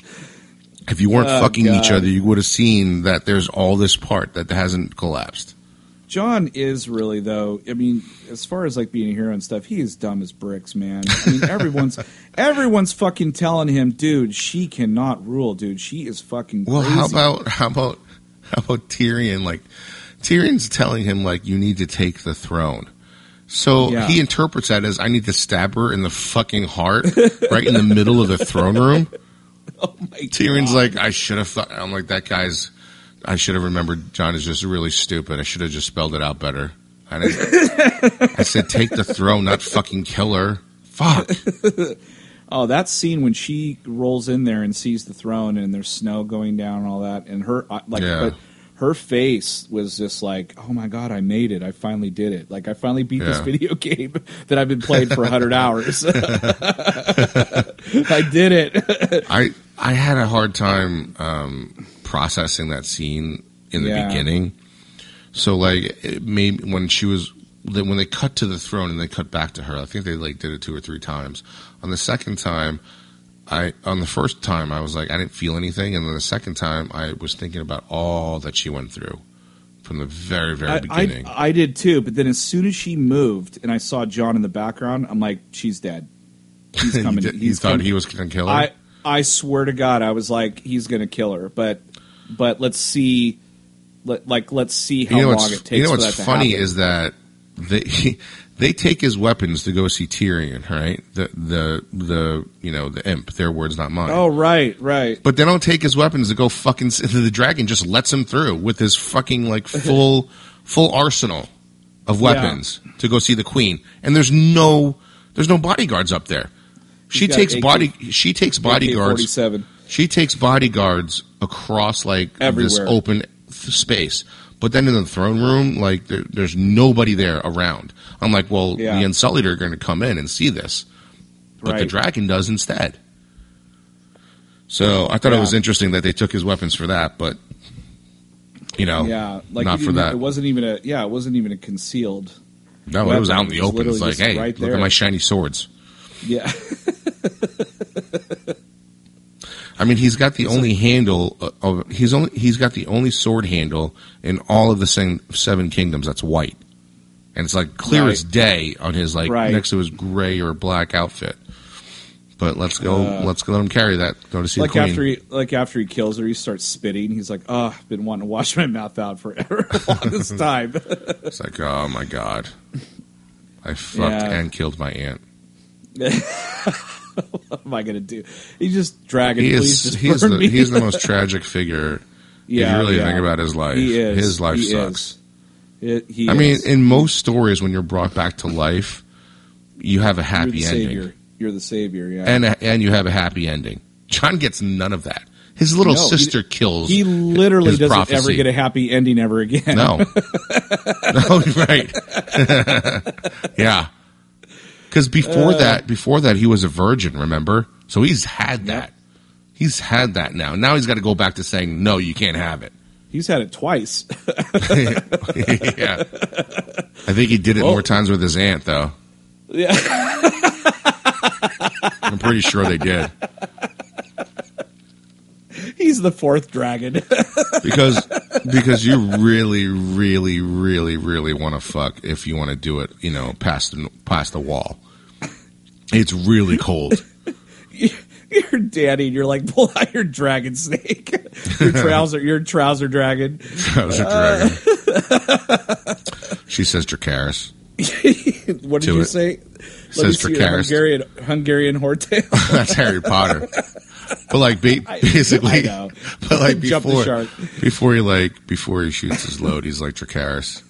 B: if you weren't
A: Oh,
B: fucking each other, you would have seen that there's all this part that hasn't collapsed.
A: Jon is really though. I mean, as far as like being a hero and stuff, he is dumb as bricks, man. I mean, everyone's everyone's fucking telling him, dude, she cannot rule, dude. She is fucking.
B: Well,
A: crazy.
B: how about how about how about Tyrion? Like Tyrion's telling him like you need to take the throne. So
A: Yeah.
B: he interprets that as I need to stab her in the fucking heart, right in the middle of the throne room.
A: Oh my
B: Tyrion's
A: God.
B: like, I should have thought. I'm like, that guy's. I should have remembered. Jon is just really stupid. I should have just spelled it out better. I, I said, take the throne, not fucking kill her. Fuck.
A: Oh, that scene when she rolls in there and sees the throne and there's snow going down and all that, and her uh, like,
B: Yeah.
A: but her face was just like, "Oh my god, I made it! I finally did it! Like, I finally beat this video game that I've been playing for hundred hours. I did it!
B: I I had a hard time um, processing that scene in the
A: Yeah.
B: beginning. So like it made when she was when they cut to the throne and they cut back to her, I think they like did it two or three times. On the second time, I on the first time I was like I didn't feel anything, and then the second time I was thinking about all that she went through from the very very
A: I,
B: beginning.
A: I, I did too, but then as soon as she moved and I saw Jon in the background, I'm like, she's dead. He's coming.
B: did- you
A: he's
B: thought
A: coming.
B: he was going to kill her.
A: I I swear to God, I was like, he's going to kill her. But but let's see, let, like let's see how
B: you know
A: long it takes.
B: you know
A: for
B: what's
A: that
B: funny
A: happen.
B: is that they they take his weapons to go see Tyrion, right? The the the you know the imp. Their words, not mine.
A: oh right, right.
B: But they don't take his weapons to go fucking. The dragon just lets him through with his fucking like full full arsenal of weapons to go see the queen. And there's no there's no bodyguards up there. She takes
A: AK
B: body she takes bodyguards. She takes bodyguards across like this open th- space. But then in the throne room, like there, there's nobody there around. I'm like, well,
A: Yeah.
B: the Unsullied are going to come in and see this, but the dragon does instead. So I thought it was interesting that they took his weapons for that, but you know,
A: Yeah, like
B: not for that.
A: It wasn't even a yeah, it wasn't even a concealed.
B: no, it was out in the
A: It
B: open. It's like, hey,
A: right
B: look
A: there.
B: at my shiny swords.
A: Yeah,
B: I mean, he's got the only handle uh, of he's only he's got the only sword handle in all of the seven, seven kingdoms that's white, and it's like clear
A: Right.
B: as day on his like
A: Right.
B: next to his gray or black outfit. But let's go.
A: Uh,
B: let's go let him carry that. Go to see
A: like
B: the queen.
A: after he like after he kills her, he starts spitting. He's like, "Oh, I've been wanting to wash my mouth out forever, this time."
B: it's like, oh my god, I fucked
A: Yeah.
B: and killed my aunt.
A: what am I gonna do? He just dragging.
B: He is
A: just
B: he's the he's the most tragic figure.
A: Yeah, if
B: you really
A: yeah.
B: think about his life,
A: He is.
B: his life
A: He
B: sucks.
A: is. It- he
B: I mean, in most stories, when you're brought back to life, you have a
A: you're
B: happy ending.
A: savior. You're the savior. Yeah.
B: and and you have a happy ending. Jon gets none of that. His little
A: No, he-
B: sister kills.
A: he literally doesn't
B: prophecy.
A: ever get a happy ending ever again.
B: no, no, right? yeah, because
A: Uh.
B: before that, before that, he was a virgin. Remember? So he's had that. He's had that now. Now he's got to go back to saying no. You can't have it.
A: He's had it twice.
B: yeah, I think he did it
A: Well-
B: more times with his aunt, though.
A: yeah.
B: I'm pretty sure they did.
A: He's the fourth dragon.
B: because because you really really really really want to fuck if you want to do it you know past the past the wall it's really cold
A: you're Dany, and you're like, pull out your dragon snake. your trouser, your trouser dragon.
B: Trouser uh. dragon. she says Dracarys
A: What did you
B: it.
A: say?
B: Says
A: your Hungarian Hungarian Horntail.
B: that's Harry Potter but like ba- basically
A: I
B: but like before before he like before he shoots his load he's like Dracarys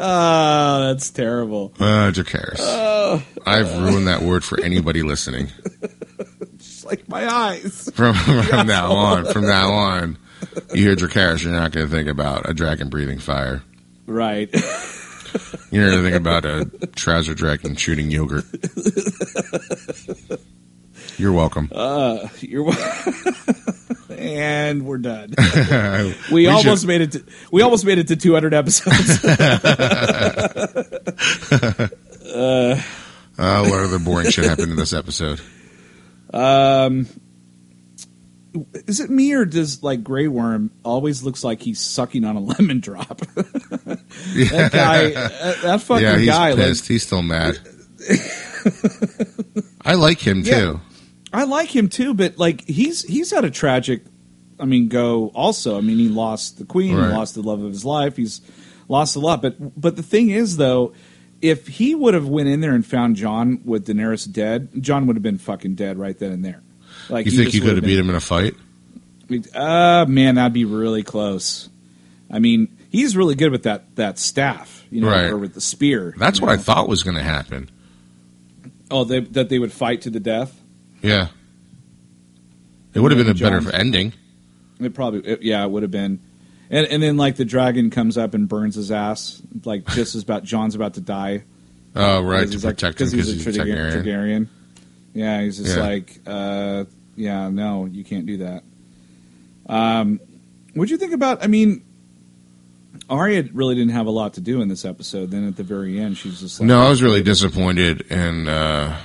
A: Oh, that's terrible.
B: uh Dracarys I've ruined that word for anybody listening
A: It's like my eyes.
B: From, from now on, from now on, you hear Dracarys, you're not going to think about a dragon breathing fire.
A: Right.
B: You're anything about a trouser dragon shooting yogurt. You're welcome.
A: Uh, you're welcome. and we're done.
B: we
A: We,
B: should-
A: almost made it. To, we almost made it to 200 episodes.
B: Uh, what other boring shit happened in this episode?
A: Is it me or does like Grey Worm always looks like he's sucking on a lemon drop? that guy, that, that fucking
B: Yeah, he's
A: guy. Like,
B: he's still mad. I like him
A: Yeah.
B: too.
A: I like him too, but like he's he's had a tragic. I mean, go also. I mean, he lost the queen,
B: Right.
A: he lost the love of his life. He's lost a lot, but but the thing is though, if he would have went in there and found Jon with Daenerys dead, Jon would have been fucking dead right then and there. Like
B: You think you could have beat him in a fight?
A: Uh man, that'd be really close. I mean, he's really good with that that staff, you know,
B: Right.
A: or with the spear.
B: That's what I thought was going to happen.
A: Oh, they, that they would fight to the death.
B: Yeah. It would have been a better ending.
A: It probably, it- yeah, it would have been. And and then like the dragon comes up and burns his ass, like just as about Jon's about to die.
B: Oh, right, to
A: He's like-
B: protect him because he's, a
A: Targaryen. Yeah, he's just
B: Yeah.
A: like, uh, yeah, no, you can't do that. Um, what'd you think about? I mean, Arya really didn't have a lot to do in this episode. Then at the very end, she's just like,
B: No, I was really disappointed in uh,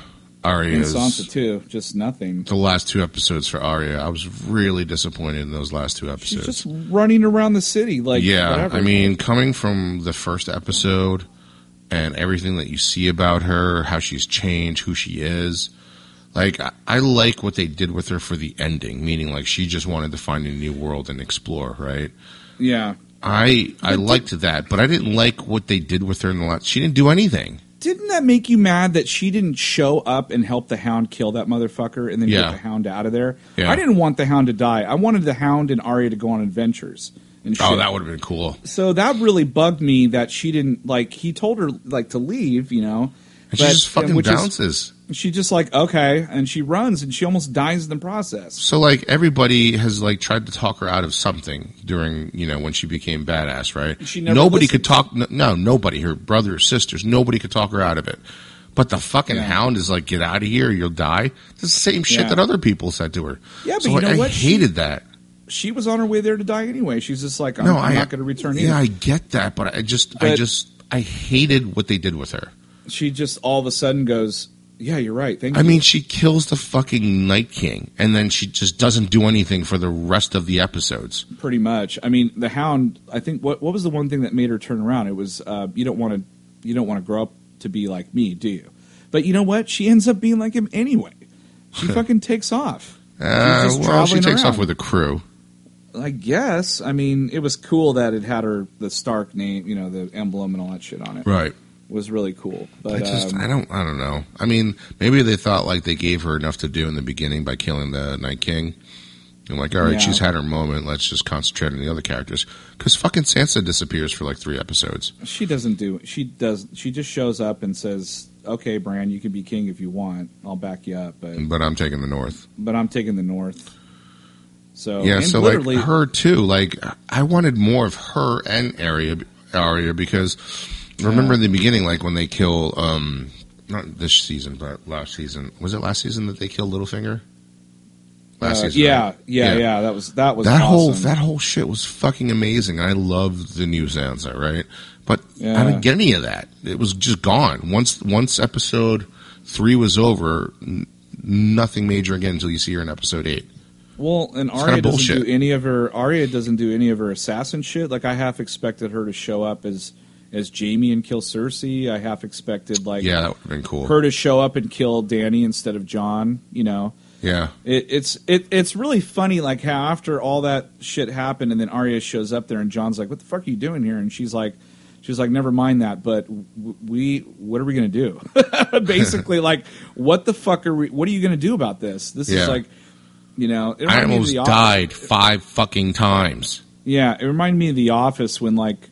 A: and
B: Arya's.
A: Sansa too, just nothing.
B: The last two episodes for Arya, I was really disappointed in those last two
A: She's
B: episodes.
A: just running around the city, like
B: yeah,
A: whatever.
B: I mean, coming from the first episode and everything that you see about her, how she's changed, who she is. Like, I, like what they did with her for the ending, meaning like she just wanted to find a new world and explore, right?
A: yeah.
B: I I
A: But did-
B: liked that, but I didn't like what they did with her in the last. She didn't do anything.
A: Didn't that make you mad that she didn't show up and help the Hound kill that motherfucker and then
B: Yeah.
A: get the Hound out of there?
B: Yeah.
A: I didn't want the Hound to die. I wanted the Hound and Arya to go on adventures and oh, shit.
B: Oh, that would have been cool.
A: so that really bugged me that she didn't like. He told her like to leave, you know.
B: And she
A: But-
B: just fucking
A: and which is-
B: bounces.
A: She just like okay, and she runs and she almost dies in the process.
B: So like everybody has like tried to talk her out of something during you know when she became badass, right?
A: She
B: nobody
A: listened.
B: could talk. No, no, nobody. Her brothers, sisters, nobody could talk her out of it. But the fucking
A: Yeah.
B: hound is like, get out of here, you'll die. It's the same shit
A: Yeah.
B: that other people said to her.
A: Yeah, but
B: so,
A: you
B: like,
A: know
B: I
A: what? She-
B: hated that.
A: She was on her way there to die anyway. She's just like I'm,
B: no,
A: I'm
B: I,
A: not going to return.
B: Yeah,
A: either.
B: I get that, but I just, I just, I hated what they did with her.
A: she just all of a sudden goes, "Yeah, you're right." Thank you.
B: I
A: you.
B: mean, she kills the fucking Night King, and then she just doesn't do anything for the rest of the episodes.
A: pretty much. I mean, the Hound. I think what what was the one thing that made her turn around? It was uh, you don't want to you don't want to grow up to be like me, do you? But you know what? She ends up being like him anyway. She fucking takes off.
B: Uh, well, she takes
A: around.
B: off with a crew.
A: I guess. I mean, it was cool that it had her the Stark name, you know, the emblem and all that shit on it.
B: Right.
A: Was really cool. But
B: I just,
A: um,
B: I don't, I don't know. I mean, maybe they thought like they gave her enough to do in the beginning by killing the Night King. And like, all right,
A: Yeah.
B: she's had her moment. Let's just concentrate on the other characters. Because fucking Sansa disappears for like three episodes.
A: she doesn't do. She does. She just shows up and says, "Okay, Bran, you can be king if you want. I'll back you up." But
B: But I'm taking the North.
A: but I'm taking the North. So
B: yeah, so like her too. Like, I wanted more of her and Arya, Arya because remember in the beginning, like when they kill, um, not this season, but last season. Was it last season that they killed Littlefinger? Last
A: uh,
B: season.
A: yeah,
B: right?
A: yeah, yeah, That was that was
B: that whole that whole shit was fucking amazing. I loved the new Sansa, right? But I didn't get any of that. It was just gone once. Once episode three was over, n- nothing major again until you see her in episode eight.
A: Well, and Arya doesn't
B: bullshit.
A: do any of her. Arya doesn't do any of her assassin shit. Like I half expected her to show up as as Jaime and kill Cersei. I half expected like
B: Yeah, that would have been cool.
A: her to show up and kill Dany instead of Jon. You know,
B: yeah,
A: it, it's it, it's really funny like how after all that shit happened and then Arya shows up there and Jon's like, "What the fuck are you doing here?" And she's like. She's like, never mind that, but w- we, what are we going to do? Basically, like, what the fuck are we? What are you going to do about this? This
B: Yeah.
A: is like, you know, it
B: I
A: reminded me of
B: almost died five fucking times.
A: Yeah, it reminded me of The Office when like,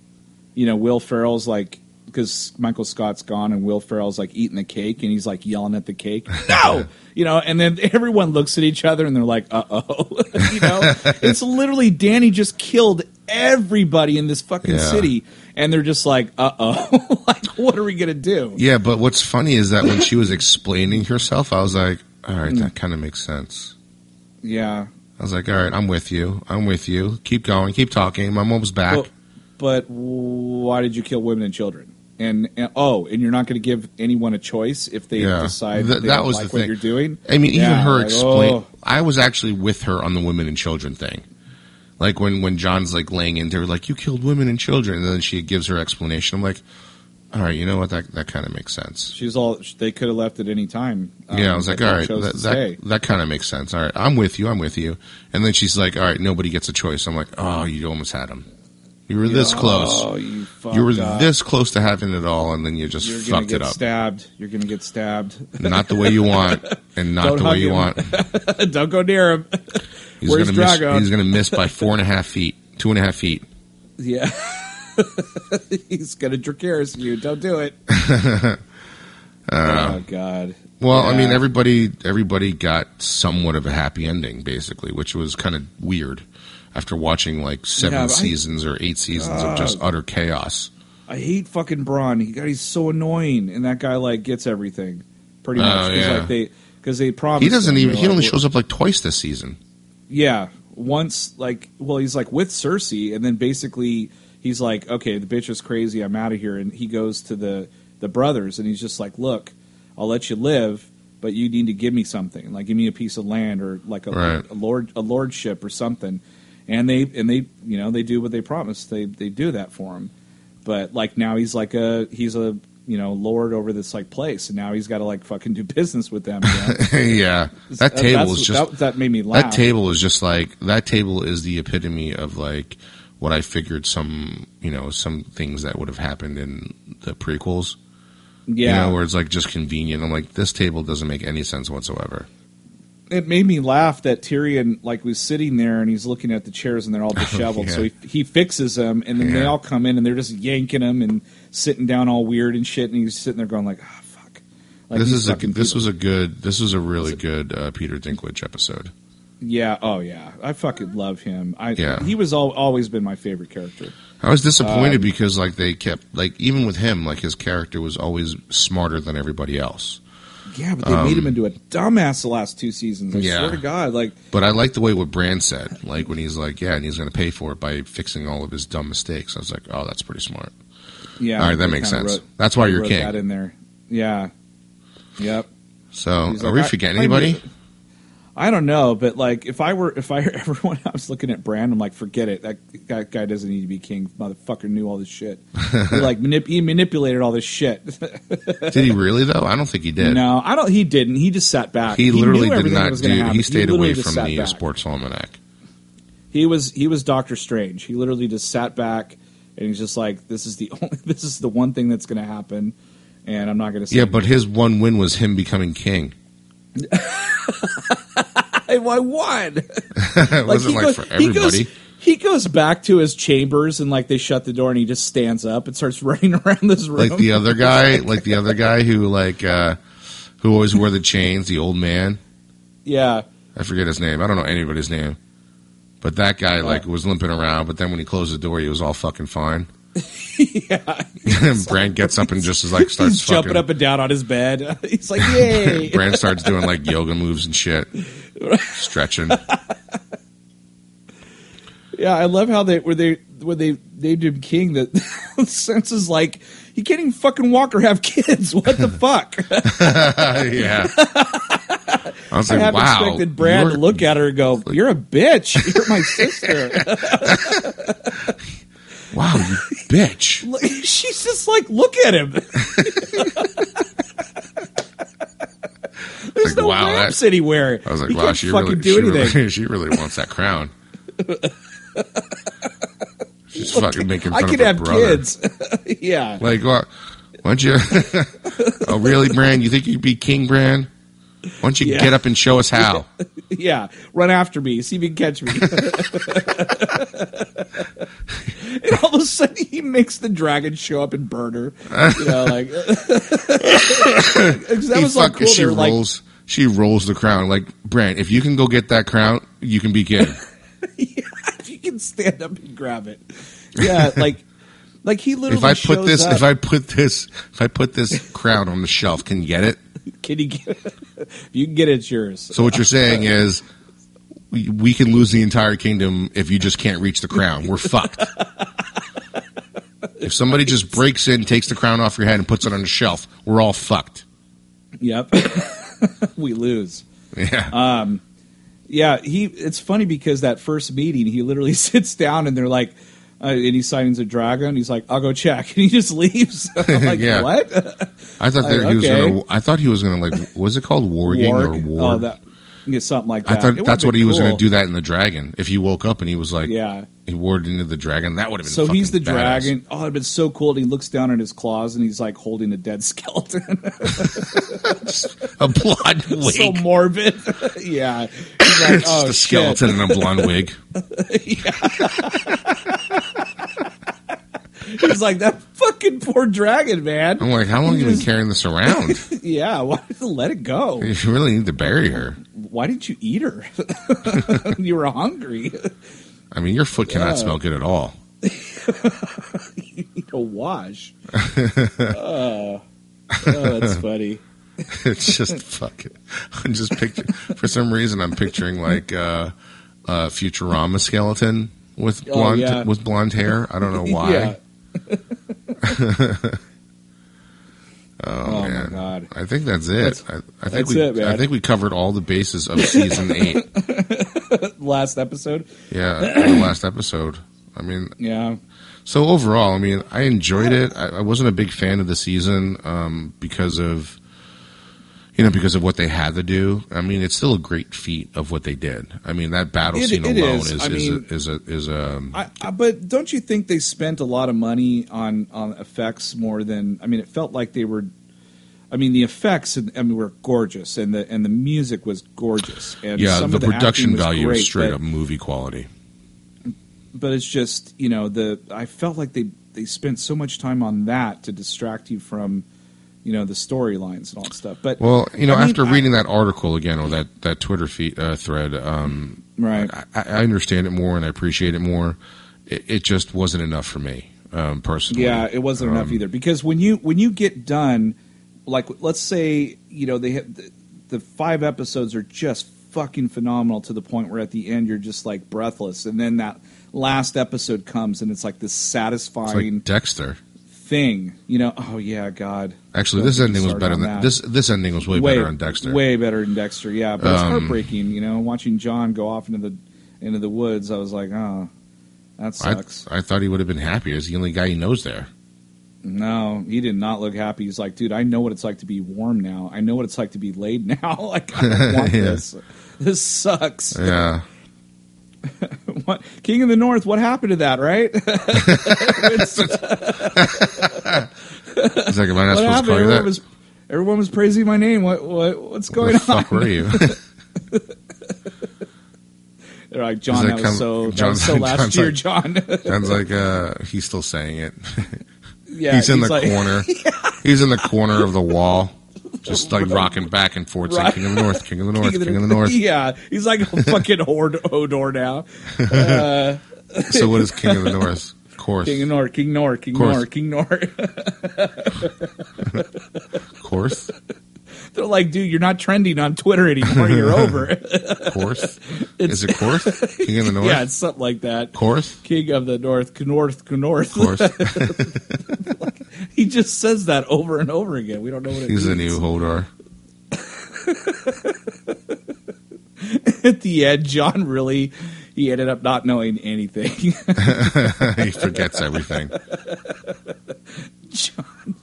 A: you know, Will Ferrell's like because Michael Scott's gone and Will Ferrell's like eating the cake and he's like yelling at the cake, no, you know, and then everyone looks at each other and they're like, uh oh, you know, it's literally Dany just killed everybody in this fucking
B: Yeah.
A: city and they're just like, uh oh, like what are we gonna do?
B: Yeah, but what's funny is that when she was explaining herself, I was like, all right,
A: Hmm.
B: that kind of makes sense.
A: Yeah,
B: I was like, all right, I'm with you. I'm with you. Keep going. Keep talking. My mom's back.
A: Well, but why did you kill women and children? And, and oh, and you're not going to give anyone a choice if they
B: Yeah.
A: decide
B: Th-
A: that they
B: that
A: don't
B: was
A: like
B: the
A: what
B: thing.
A: you're doing.
B: I mean, even
A: Yeah,
B: her
A: like,
B: explain.
A: oh.
B: I was actually with her on the women and children thing. Like when when Jon's like laying into her, like you killed women and children, and then she gives her explanation. I'm like, all right, you know what? That that kind of makes sense.
A: She's all. They could have left at any time. um,
B: yeah, I was like, all right, that that, that kind of makes sense. All right, I'm with you. I'm with you. And then she's like, all right, nobody gets a choice. I'm like, oh, you almost had him. You were this
A: Oh,
B: close.
A: you,
B: You were
A: up.
B: this close to having it all, and then you just
A: You're
B: fucked
A: get
B: it up.
A: stabbed. You're gonna get stabbed.
B: Not the way you want, and not
A: Don't
B: the way you
A: him.
B: want.
A: Don't go near him.
B: He's
A: Where's
B: gonna miss. He's gonna miss by four and a half feet, two and a half feet.
A: Yeah. He's gonna Dracarys you. Don't do it. oh uh, God.
B: Well, I mean, everybody everybody got somewhat of a happy ending, basically, which was kind of weird after watching like seven
A: Yeah, but I-
B: seasons or eight seasons of just utter chaos.
A: I hate fucking Bronn. He God, he's so annoying, and that guy like gets everything pretty oh, much.
B: Oh,
A: 'Cause,
B: yeah.
A: like they because they promised
B: He doesn't even. He
A: like,
B: only shows up like twice this season.
A: Yeah, once like well, he's like with Cersei, and then basically he's like, okay, the bitch is crazy. I'm out of here, and he goes to the the brothers, and he's just like, look, I'll let you live. But you need to give me something, like give me a piece of land or like a,
B: Right.
A: a lord a lordship or something. And they and they you know they do what they promised. They they do that for him. But like now he's like a he's a you know lord over this like place, and now he's got to like fucking do business with them. You know?
B: yeah, that
A: Uh,
B: table is just
A: that, that made me laugh.
B: that table is just like that table is the epitome of like what I figured some you know some things that would have happened in the prequels.
A: yeah,
B: You know, where it's like just convenient. I'm like, this table doesn't make any sense whatsoever.
A: It made me laugh that Tyrion like was sitting there and he's looking at the chairs and they're all disheveled.
B: Yeah.
A: So he, he fixes them and then they all come in and they're just yanking him and sitting down all weird and shit. And he's sitting there going like, ah, fuck. Like
B: this is a this
A: people-
B: was a good this was a really good uh, Peter Dinklage episode.
A: yeah, oh yeah, I fucking love him. I
B: Yeah.
A: he was al- always been my favorite character.
B: I was disappointed
A: Um,
B: because like they kept like even with him like his character was always smarter than everybody else.
A: Yeah, but they made him into a dumbass the last two seasons. I
B: Um, Yeah.
A: swear to God, like
B: But I like the way what Bran said, like when he's like, yeah, and he's going to pay for it by fixing all of his dumb mistakes. I was like, oh, that's pretty smart.
A: yeah,
B: all right, that makes sense.
A: wrote-
B: that's why you're king.
A: That in there, yeah, yep.
B: So
A: He's
B: are
A: like,
B: we forgetting
A: I
B: anybody?
A: knew- I don't know, but like if I were if I everyone I was looking at Bran, I'm like, forget it. That guy, guy doesn't need to be king. Motherfucker knew all this shit. he like manip- he manipulated all this shit.
B: Did he really though? I don't think he did.
A: no, I don't. He didn't. He just sat back.
B: he
A: knew
B: literally did not do. He stayed
A: literally
B: away from the
A: back.
B: sports almanac.
A: He was he was Doctor Strange. He literally just sat back and he's just like, this is the only this is the one thing that's going to happen, and I'm not going to.
B: Yeah, but his one win was him becoming king.
A: I won.
B: it wasn't like
A: goes,
B: for
A: he goes-
B: everybody.
A: He goes back to his chambers and like they shut the door and he just stands up and starts running around this room.
B: Like the other guy, like the other guy who like uh who always wore the chains, the old man.
A: yeah,
B: I forget his name. I don't know anybody's name. But that guy like was limping around, but then when he closed the door, he was all fucking fine.
A: Yeah.
B: And Bran gets up and just is like starts
A: He's jumping
B: fucking.
A: up and down on his bed. He's like, "Yay!"
B: Bran starts doing like yoga moves and shit, stretching.
A: yeah, I love how they where they when they named him king. That sense is like he can't even fucking walk or have kids. What the fuck?
B: yeah. I was
A: I
B: like,
A: have
B: wow.
A: expected Brad to look at her and go, "You're a bitch. You're my sister."
B: Wow, you bitch.
A: She's just like, look at him. There's
B: Like,
A: no
B: wow,
A: lamps
B: that-
A: anywhere.
B: I was like,
A: he
B: wow,
A: can't
B: she
A: fucking
B: really,
A: do
B: she
A: anything.
B: really, she really wants that crown. She's fucking making fun
A: I could have
B: brother.
A: kids. yeah.
B: Like, what? Why don't you? oh, really, Bran? You think you'd be king, Bran? Why don't you
A: Yeah.
B: get up and show us how?
A: Yeah. Run after me. See if you can catch me. and all of a sudden he makes the dragon show up and burn her. You know, like that was
B: fuck-
A: cool.
B: she
A: were like,
B: rolls. she rolls the crown. Like, Bran, if you can go get that crown, you can be king.
A: if you can stand up and grab it. Yeah, like like he literally
B: if I put this,
A: up.
B: if I put this, if I put this crown on the shelf, can you get it?
A: Can you get if you can get it, it's yours.
B: So what you're saying is, we, we can lose the entire kingdom if you just can't reach the crown. We're fucked. If somebody just breaks in, takes the crown off your head, and puts it on the shelf, we're all fucked.
A: Yep. we lose.
B: Yeah.
A: Um, yeah, he. It's funny because that first meeting, he literally sits down and they're like, uh, and he signs a dragon. He's like, "I'll go check," and he just leaves. I'm like,
B: Yeah.
A: what?
B: I thought that
A: I-
B: he was
A: okay.
B: gonna. I thought he was gonna like. Was it called warging or
A: Warg?
B: war?
A: Oh, that. Yeah, something like that. I thought
B: that's what he was gonna do. That in the dragon. If he woke up and he was like,
A: Yeah.
B: he warged into the dragon. That would have been.
A: So he's the
B: badass.
A: dragon. Oh, it'd been so cool. And he looks down at his claws and he's like holding a dead skeleton.
B: A blonde wig.
A: so morbid. yeah. He's like,
B: It's
A: oh,
B: just a skeleton in a blonde wig.
A: He's like that fucking poor dragon, man.
B: I'm like, how long have you been carrying this around?
A: Yeah, why did you let it go?
B: You really need to bury her.
A: Why didn't you eat her? you were hungry.
B: I mean, your foot cannot
A: Yeah.
B: smell good at all.
A: you need a wash. oh, oh, that's funny.
B: it's just fucking. I'm just picturing. For some reason, I'm picturing like uh, a Futurama skeleton with
A: Oh,
B: blonde
A: yeah.
B: with blonde hair. I don't know why.
A: Yeah.
B: Oh,
A: Oh, my. God.
B: I think that's it. I, I think
A: that's
B: we
A: it.
B: I think we covered all the bases of season eight.
A: Last episode.
B: Yeah, the last episode. I mean,
A: Yeah.
B: so overall, I mean, I enjoyed it. I, I wasn't a big fan of the season um, because of you know because of what they had to do. I mean, it's still a great feat of what they did. I mean, that battle
A: It-
B: scene
A: it
B: alone
A: is.
B: is is,
A: mean-
B: a, is a is a um,
A: I, I, but don't you think they spent a lot of money on on effects more than? I mean, it felt like they were. I mean, the effects and I mean were gorgeous, and the and the music was gorgeous, and
B: yeah. The
A: the
B: production value
A: great,
B: is straight
A: but,
B: up movie quality.
A: But it's just you know the I felt like they they spent so much time on that to distract you from you know the storylines and all that stuff. But
B: Well, you know,
A: I mean,
B: after
A: I-
B: reading that article again or that that Twitter feed, uh, thread, um,
A: right,
B: I, I understand it more and I appreciate it more. It, it just wasn't enough for me um, personally.
A: Yeah, it wasn't enough
B: Um,
A: either because when you when you get done, like let's say you know they have the, the five episodes are just fucking phenomenal to the point where at the end you're just like breathless, and then that last episode comes and it's like this satisfying
B: like Dexter.
A: thing, you know? Oh yeah, God.
B: Actually, this ending was better than
A: that.
B: this. This ending was way, better on Dexter.
A: Way better than Dexter, yeah. But it's
B: Um,
A: heartbreaking, you know, watching Jon go off into the into the woods. I was like, oh, that
B: I,
A: sucks.
B: I thought he would have been happier. He's the only guy he knows there.
A: No, he did not look happy. He's like, dude, I know what it's like to be warm now. I know what it's like to be laid now. like, I don't want
B: Yeah.
A: this. This sucks.
B: Yeah,
A: What, King of the North, what happened to that, right?
B: He's like, am I not
A: what
B: supposed to
A: happened?
B: call you
A: Everyone
B: that?
A: was, everyone was praising my name. What, what, what's going
B: the fuck
A: on?
B: were you?
A: They're like, Jon,
B: He's like,
A: that was so, that
B: Jon's
A: was so last
B: Jon's
A: year,
B: like-
A: Jon.
B: Sounds like uh, he's still saying it.
A: yeah,
B: he's in the
A: like-
B: corner. He's in the corner of the wall, just like rocking back and forth, saying,
A: Right.
B: "King of the North, King of the North, King of the North."
A: Yeah, he's like a fucking Hodor now. Uh,
B: So what is King of the North? Course,
A: King North, King North, King. North, King North.
B: of course,
A: They're like, dude, you're not trending on Twitter anymore. You're over.
B: of course.
A: It's-
B: Is it Course? King of the North?
A: yeah, it's something like that.
B: Of course,
A: King of the North, North, North.
B: Of course.
A: He just says that over and over again. We don't know what it
B: He's
A: means.
B: new Hodor.
A: At the end, Jon really he ended up not knowing anything.
B: he forgets everything.
A: Jon,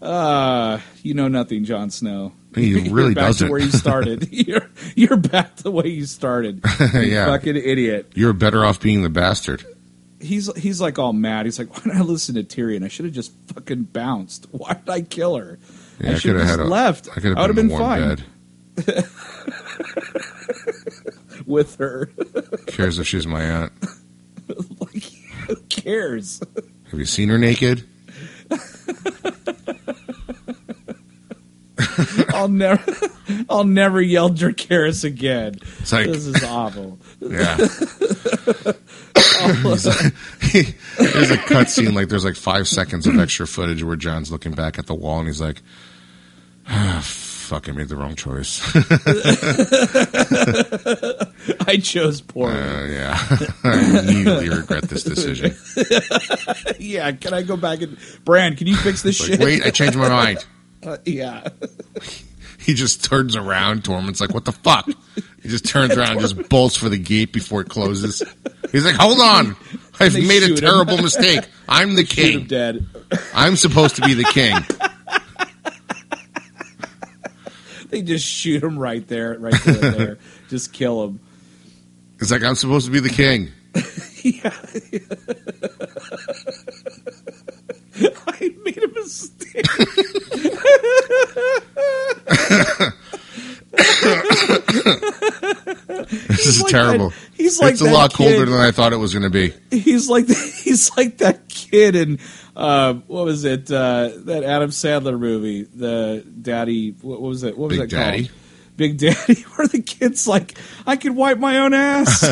A: uh, you know nothing, Jon Snow.
B: He
A: You're
B: really
A: back
B: doesn't.
A: Where you started. you're you're back to the way you started.
B: Yeah.
A: fucking idiot.
B: You're better off being the bastard.
A: He's he's like all mad. He's like, why did I listen to Tyrion? I should have just fucking bounced. Why did I kill her?
B: Yeah,
A: I should have
B: have
A: just
B: had a
A: left.
B: I could
A: I
B: have
A: would
B: been,
A: have
B: in
A: been fine. With her.
B: Cares if she's my aunt.
A: like, who cares?
B: Have you seen her naked?
A: I'll never, I'll never yell Dracarys again.
B: It's like,
A: This is awful.
B: yeah. He's like- there's a cut scene like there's like five seconds of extra footage where Jon's looking back at the wall and he's like, ah, "Fuck, I made the wrong choice."
A: I chose poorly.
B: Uh, yeah, I immediately regret this decision.
A: yeah, can I go back and Bran? Can you fix this
B: Like,
A: shit?
B: wait, I changed my mind.
A: Uh, yeah,
B: He just turns around. Tormund's like, "What the fuck?" He just turns around, and just bolts for the gate before it closes. He's like, "Hold on, I've made a terrible mistake. I'm the king.
A: dead.
B: I'm supposed to be the king."
A: They just shoot him right there, right there, there. Just kill him.
B: It's like I'm supposed to be the king. Yeah.
A: I made a mistake.
B: This is
A: like
B: terrible.
A: that- he's like
B: it's a lot colder than I thought it was going to be.
A: He's like he's like that kid in uh, what was it? Uh, that Adam Sandler movie, the Daddy. What was it? What was
B: Big
A: that
B: Daddy?
A: called? Big Daddy, where the kid's like, I could wipe my own ass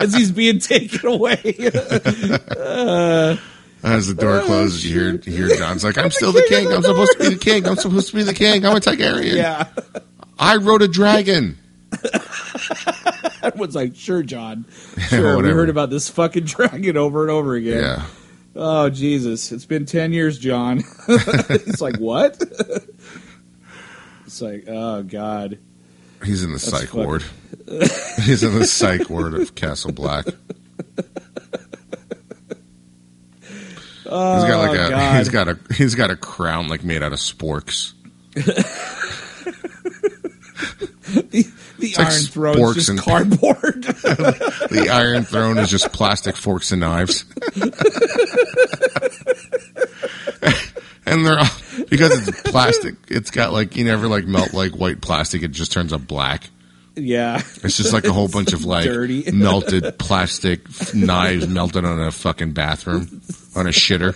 A: as he's being taken away.
B: As the door closes, you hear, you hear Jon's like, I'm still the king. I'm supposed to be the king. I'm supposed to be the king. I'm a Targaryen.
A: yeah.
B: I rode a dragon.
A: Everyone's like, sure, Jon. Sure. we heard about this fucking dragon over and over again.
B: Yeah.
A: Oh, Jesus. It's been 10 years, Jon. it's like, what? it's like, oh, God.
B: He's in the psych
A: fucking-
B: ward. He's in the psych ward of Castle Black.
A: Oh,
B: He's got like oh, a
A: God.
B: he's got a he's got a crown like made out of sporks.
A: The the
B: like
A: Iron Throne's
B: sporks
A: just
B: and-
A: cardboard.
B: The Iron Throne is just plastic forks and knives. and they're all, because it's plastic, it's got like you never like melt like white plastic, it just turns up black.
A: yeah.
B: It's just like a whole bunch of like
A: dirty.
B: melted plastic knives melted on a fucking bathroom on a shitter.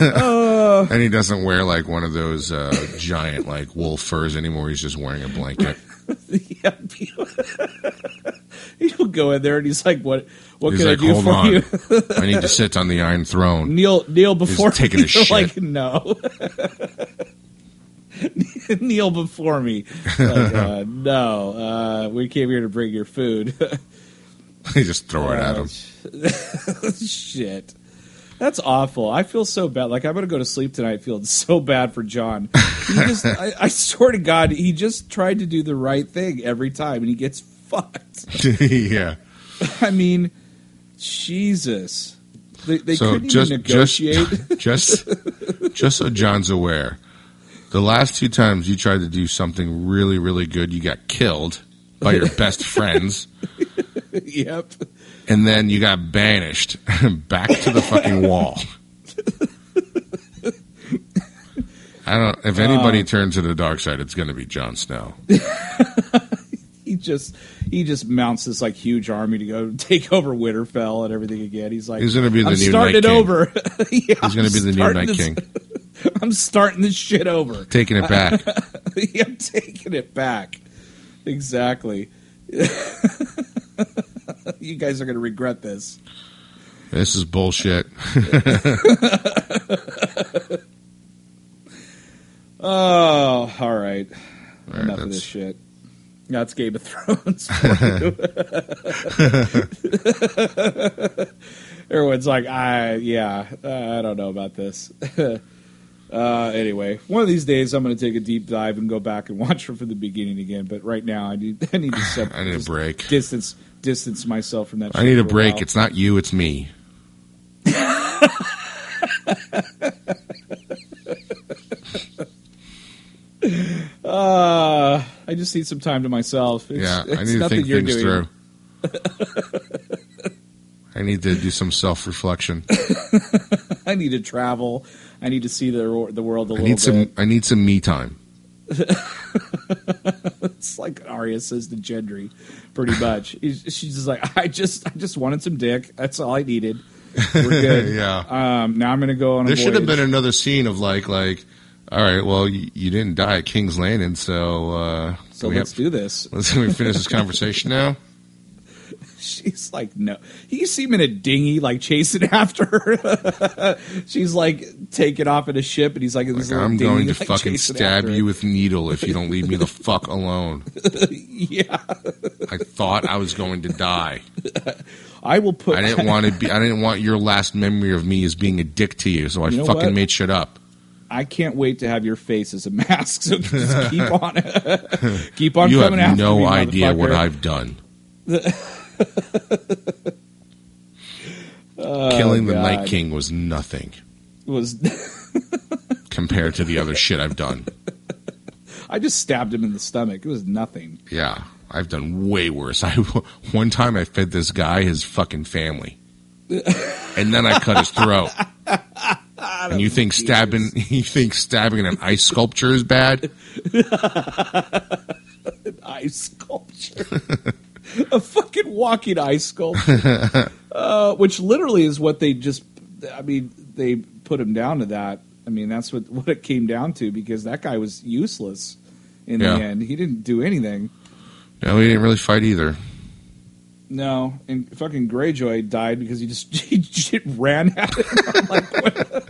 B: and he doesn't wear like one of those uh, giant like wool furs anymore. He's just wearing a blanket.
A: yeah. He'll go in there and he's like, what What
B: He's
A: can
B: like,
A: I do
B: hold
A: for
B: on,
A: you?
B: I need to sit on the Iron Throne.
A: Kneel, kneel before
B: taking a shit.
A: Like, no. kneel before me. Like, uh, no, uh, we came here to bring your food.
B: They just throw it at him.
A: Shit. That's awful. I feel so bad. Like I'm gonna go to sleep tonight feeling so bad for Jon. He just, I, I swear to God, he just tried to do the right thing every time, and he gets fucked.
B: yeah.
A: I mean, Jesus. They, they
B: So
A: couldn't
B: just
A: even
B: just
A: negotiate.
B: just just so Jon's aware, the last two times you tried to do something really really good, you got killed by your best friends,
A: yep.
B: And then you got banished back to the fucking wall. I don't. If anybody uh. turns to the dark side, it's going to be Jon Snow.
A: He just he just mounts this like huge army to go take over Winterfell and everything again. He's like,
B: He's gonna be the
A: I'm
B: new
A: starting
B: Night
A: it
B: King.
A: over. yeah,
B: He's going to be the new Night King,
A: I'm starting this shit over.
B: taking it back.
A: yeah, I'm taking it back. Exactly. you guys are going to regret this.
B: This is bullshit.
A: Oh, all right.
B: All right,
A: Enough of this shit. That's Game of Thrones. for you. Everyone's like, I yeah, uh, I don't know about this. uh, anyway, one of these days I'm going to take a deep dive and go back and watch it from the beginning again. But right now, I need I need to
B: I need a break.
A: distance distance myself from that.
B: I need a break. It's not you, it's me.
A: Uh, I just need some time to myself. It's,
B: Yeah, I need to think things
A: doing.
B: through. I need to do some self reflection.
A: I need to travel. I need to see the the world a
B: I
A: little
B: need
A: bit.
B: some. I need some me time.
A: It's like Arya says to Gendry, pretty much. He's- She's just like, I just, I just wanted some dick. That's all I needed. We're good.
B: Yeah.
A: Um, now I'm going to go on.
B: There should have been another scene of like, like, all right, well, you, you didn't die at King's Landing, so uh,
A: So
B: we
A: let's
B: have,
A: do this.
B: let's we finish this conversation now.
A: She's like, no. You see him in a dinghy, like chasing after her. She's like taking off in a ship, and he's like, in
B: Like, I'm
A: dinghy,
B: going to
A: like,
B: fucking stab you with needle if you don't leave me the fuck alone.
A: Yeah,
B: I thought I was going to die.
A: I will put.
B: I didn't want to be. I didn't want your last memory of me as being a dick to you, so I
A: You know
B: fucking
A: what?
B: made shit up.
A: I can't wait to have your face as a mask. So just keep on, keep on
B: you have no idea what. I've done. Oh, Killing the
A: God.
B: Night King was nothing
A: was.
B: compared to the other shit I've done.
A: I just stabbed him in the stomach. It was nothing.
B: Yeah, I've done way worse. I one time I fed this guy his fucking family, and then I cut his throat. And you think stabbing you think stabbing an ice sculpture is bad?
A: an Ice sculpture. a fucking walking ice sculpture. uh, which literally is what they just I mean, they put him down to that. I mean, that's what what it came down to because that guy was useless in
B: Yeah.
A: the end. He didn't do anything.
B: No, he didn't really fight either.
A: No, and fucking Greyjoy died because he just he just ran at like, what?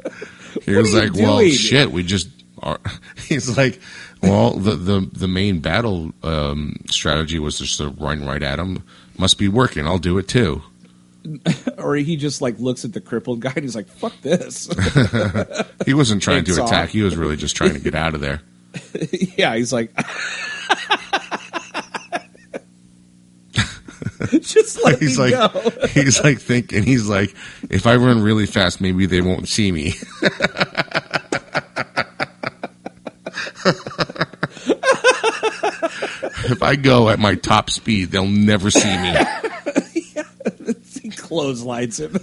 B: He was like, "Well, shit, we just." Are. He's like, "Well, the the the main battle um, strategy was just to run right at him. Must be working. I'll do it too."
A: or he just like looks at the crippled guy and he's like, "Fuck this."
B: He wasn't trying
A: Takes
B: to
A: off.
B: attack. He was really just trying to get out of there.
A: yeah, he's like, just let
B: He's
A: me
B: like,
A: go.
B: he's like thinking, he's like, if I run really fast, maybe they won't see me. If I go at my top speed, they'll never see me.
A: he clotheslines him.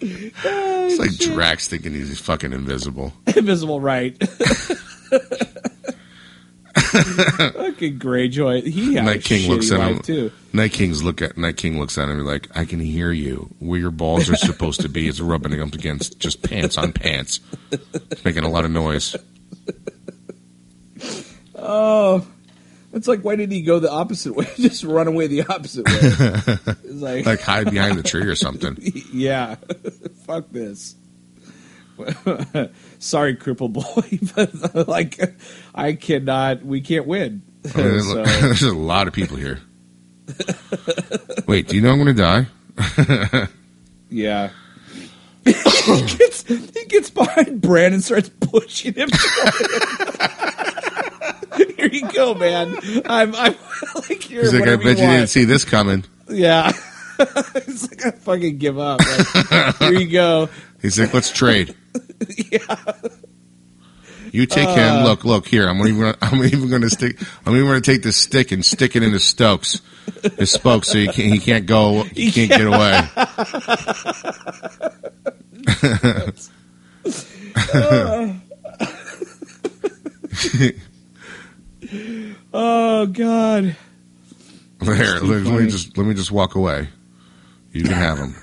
B: It's like oh, Drax thinking he's fucking invisible.
A: Invisible right. Fucking Greyjoy. He had
B: Night King looks at him.
A: too.
B: Night King's look at Night King looks at him and like, I can hear you. Where your balls are supposed to be is rubbing up against just pants on pants. It's making a lot of noise.
A: Oh, it's like why did he go the opposite way? Just run away the opposite way. It's like,
B: Like hide behind the tree or something.
A: yeah, fuck this. Sorry, cripple boy, but like I cannot. We can't win.
B: I mean,
A: So-
B: There's a lot of people here. Wait, do you know I'm going to die?
A: Yeah. he, gets, he gets behind Bran and starts pushing him. Here you go, man. I'm, I'm like,
B: He's like, I bet you
A: want.
B: didn't see this coming.
A: Yeah. He's like, I fucking give up. Like, here you go.
B: He's like, let's trade.
A: Yeah.
B: You take
A: Uh.
B: him. Look, look here. I'm even. Gonna, I'm even going to stick. I'm even going to take this stick and stick it into Stokes, his spokes, so he can't. He can't go. He can't get away.
A: Oh, God.
B: There. Let, let me just. Let me just walk away. You can have him.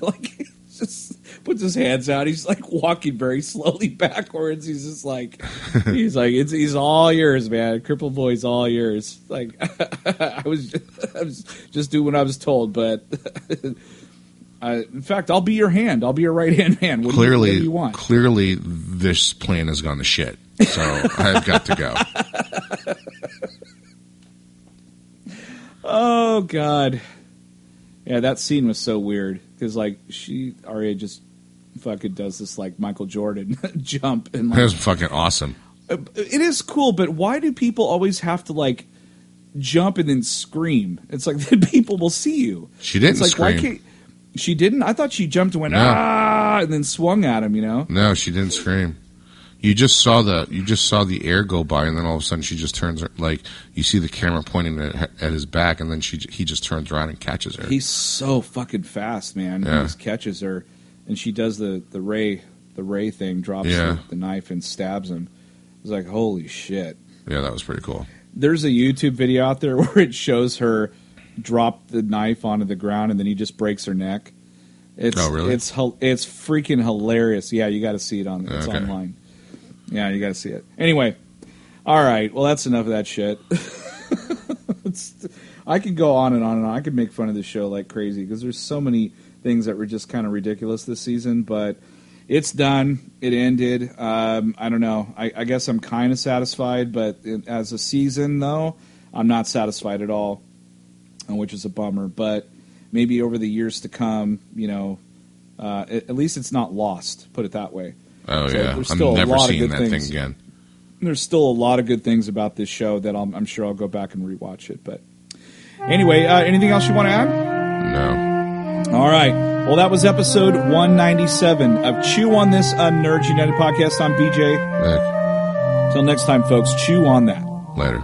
A: Like just puts his hands out. He's like walking very slowly backwards. He's just like he's like it's he's all yours, man. Cripple boy's all yours. Like I was I was just doing what I was told, but I, in fact, I'll be your hand. I'll be your right hand man. What do you,
B: clearly,
A: do you want?
B: clearly, this plan has gone to shit. So I've got to go.
A: Oh God, yeah, that scene was so weird because like she Arya just fucking does this like Michael Jordan jump and
B: That
A: like
B: was fucking awesome.
A: it is cool, but why do people always have to like jump and then scream? It's like then people will see you.
B: She didn't
A: It's like why
B: scream.
A: can't she didn't? I thought she jumped and went
B: No.
A: ah and then swung at him. You know?
B: No, she didn't scream. You just saw the you just saw the air go by, and then all of a sudden she just turns like you see the camera pointing at, at his back, and then she he just turns around and catches her.
A: He's so fucking fast, man. He
B: Yeah.
A: just catches her, and she does the the Rey the Rey thing, drops
B: Yeah.
A: the, the knife and stabs him. It's like holy shit.
B: yeah, that was pretty cool.
A: There's a YouTube video out there where it shows her drop the knife onto the ground and then he just breaks her neck. It's
B: Oh, really?
A: it's it's freaking hilarious. Yeah, you got to see it on it's
B: Okay.
A: online. Yeah, you got to see it. Anyway, all right. Well, that's enough of that shit. I could go on and on and on. I could make fun of this show like crazy because there's so many things that were just kind of ridiculous this season. But it's done. It ended. Um, I don't know. I, I guess I'm kind of satisfied, but it, as a season, though, I'm not satisfied at all, uh, which is a bummer. But maybe over the years to come, you know, uh, at, at least it's not lost. Put it that way.
B: Oh
A: So
B: yeah,
A: there's
B: I'm
A: still a
B: never
A: lot of
B: seeing
A: good
B: that
A: things.
B: thing again.
A: There's still a lot of good things about this show that I'm, I'm sure I'll go back and rewatch it. But anyway, uh, anything else you want to add?
B: No,
A: All right. Well, that was episode 197 of Chew on This, a Nerds United podcast. I'm BJ.
B: Eh,
A: Till next time, folks, chew on that.
B: later.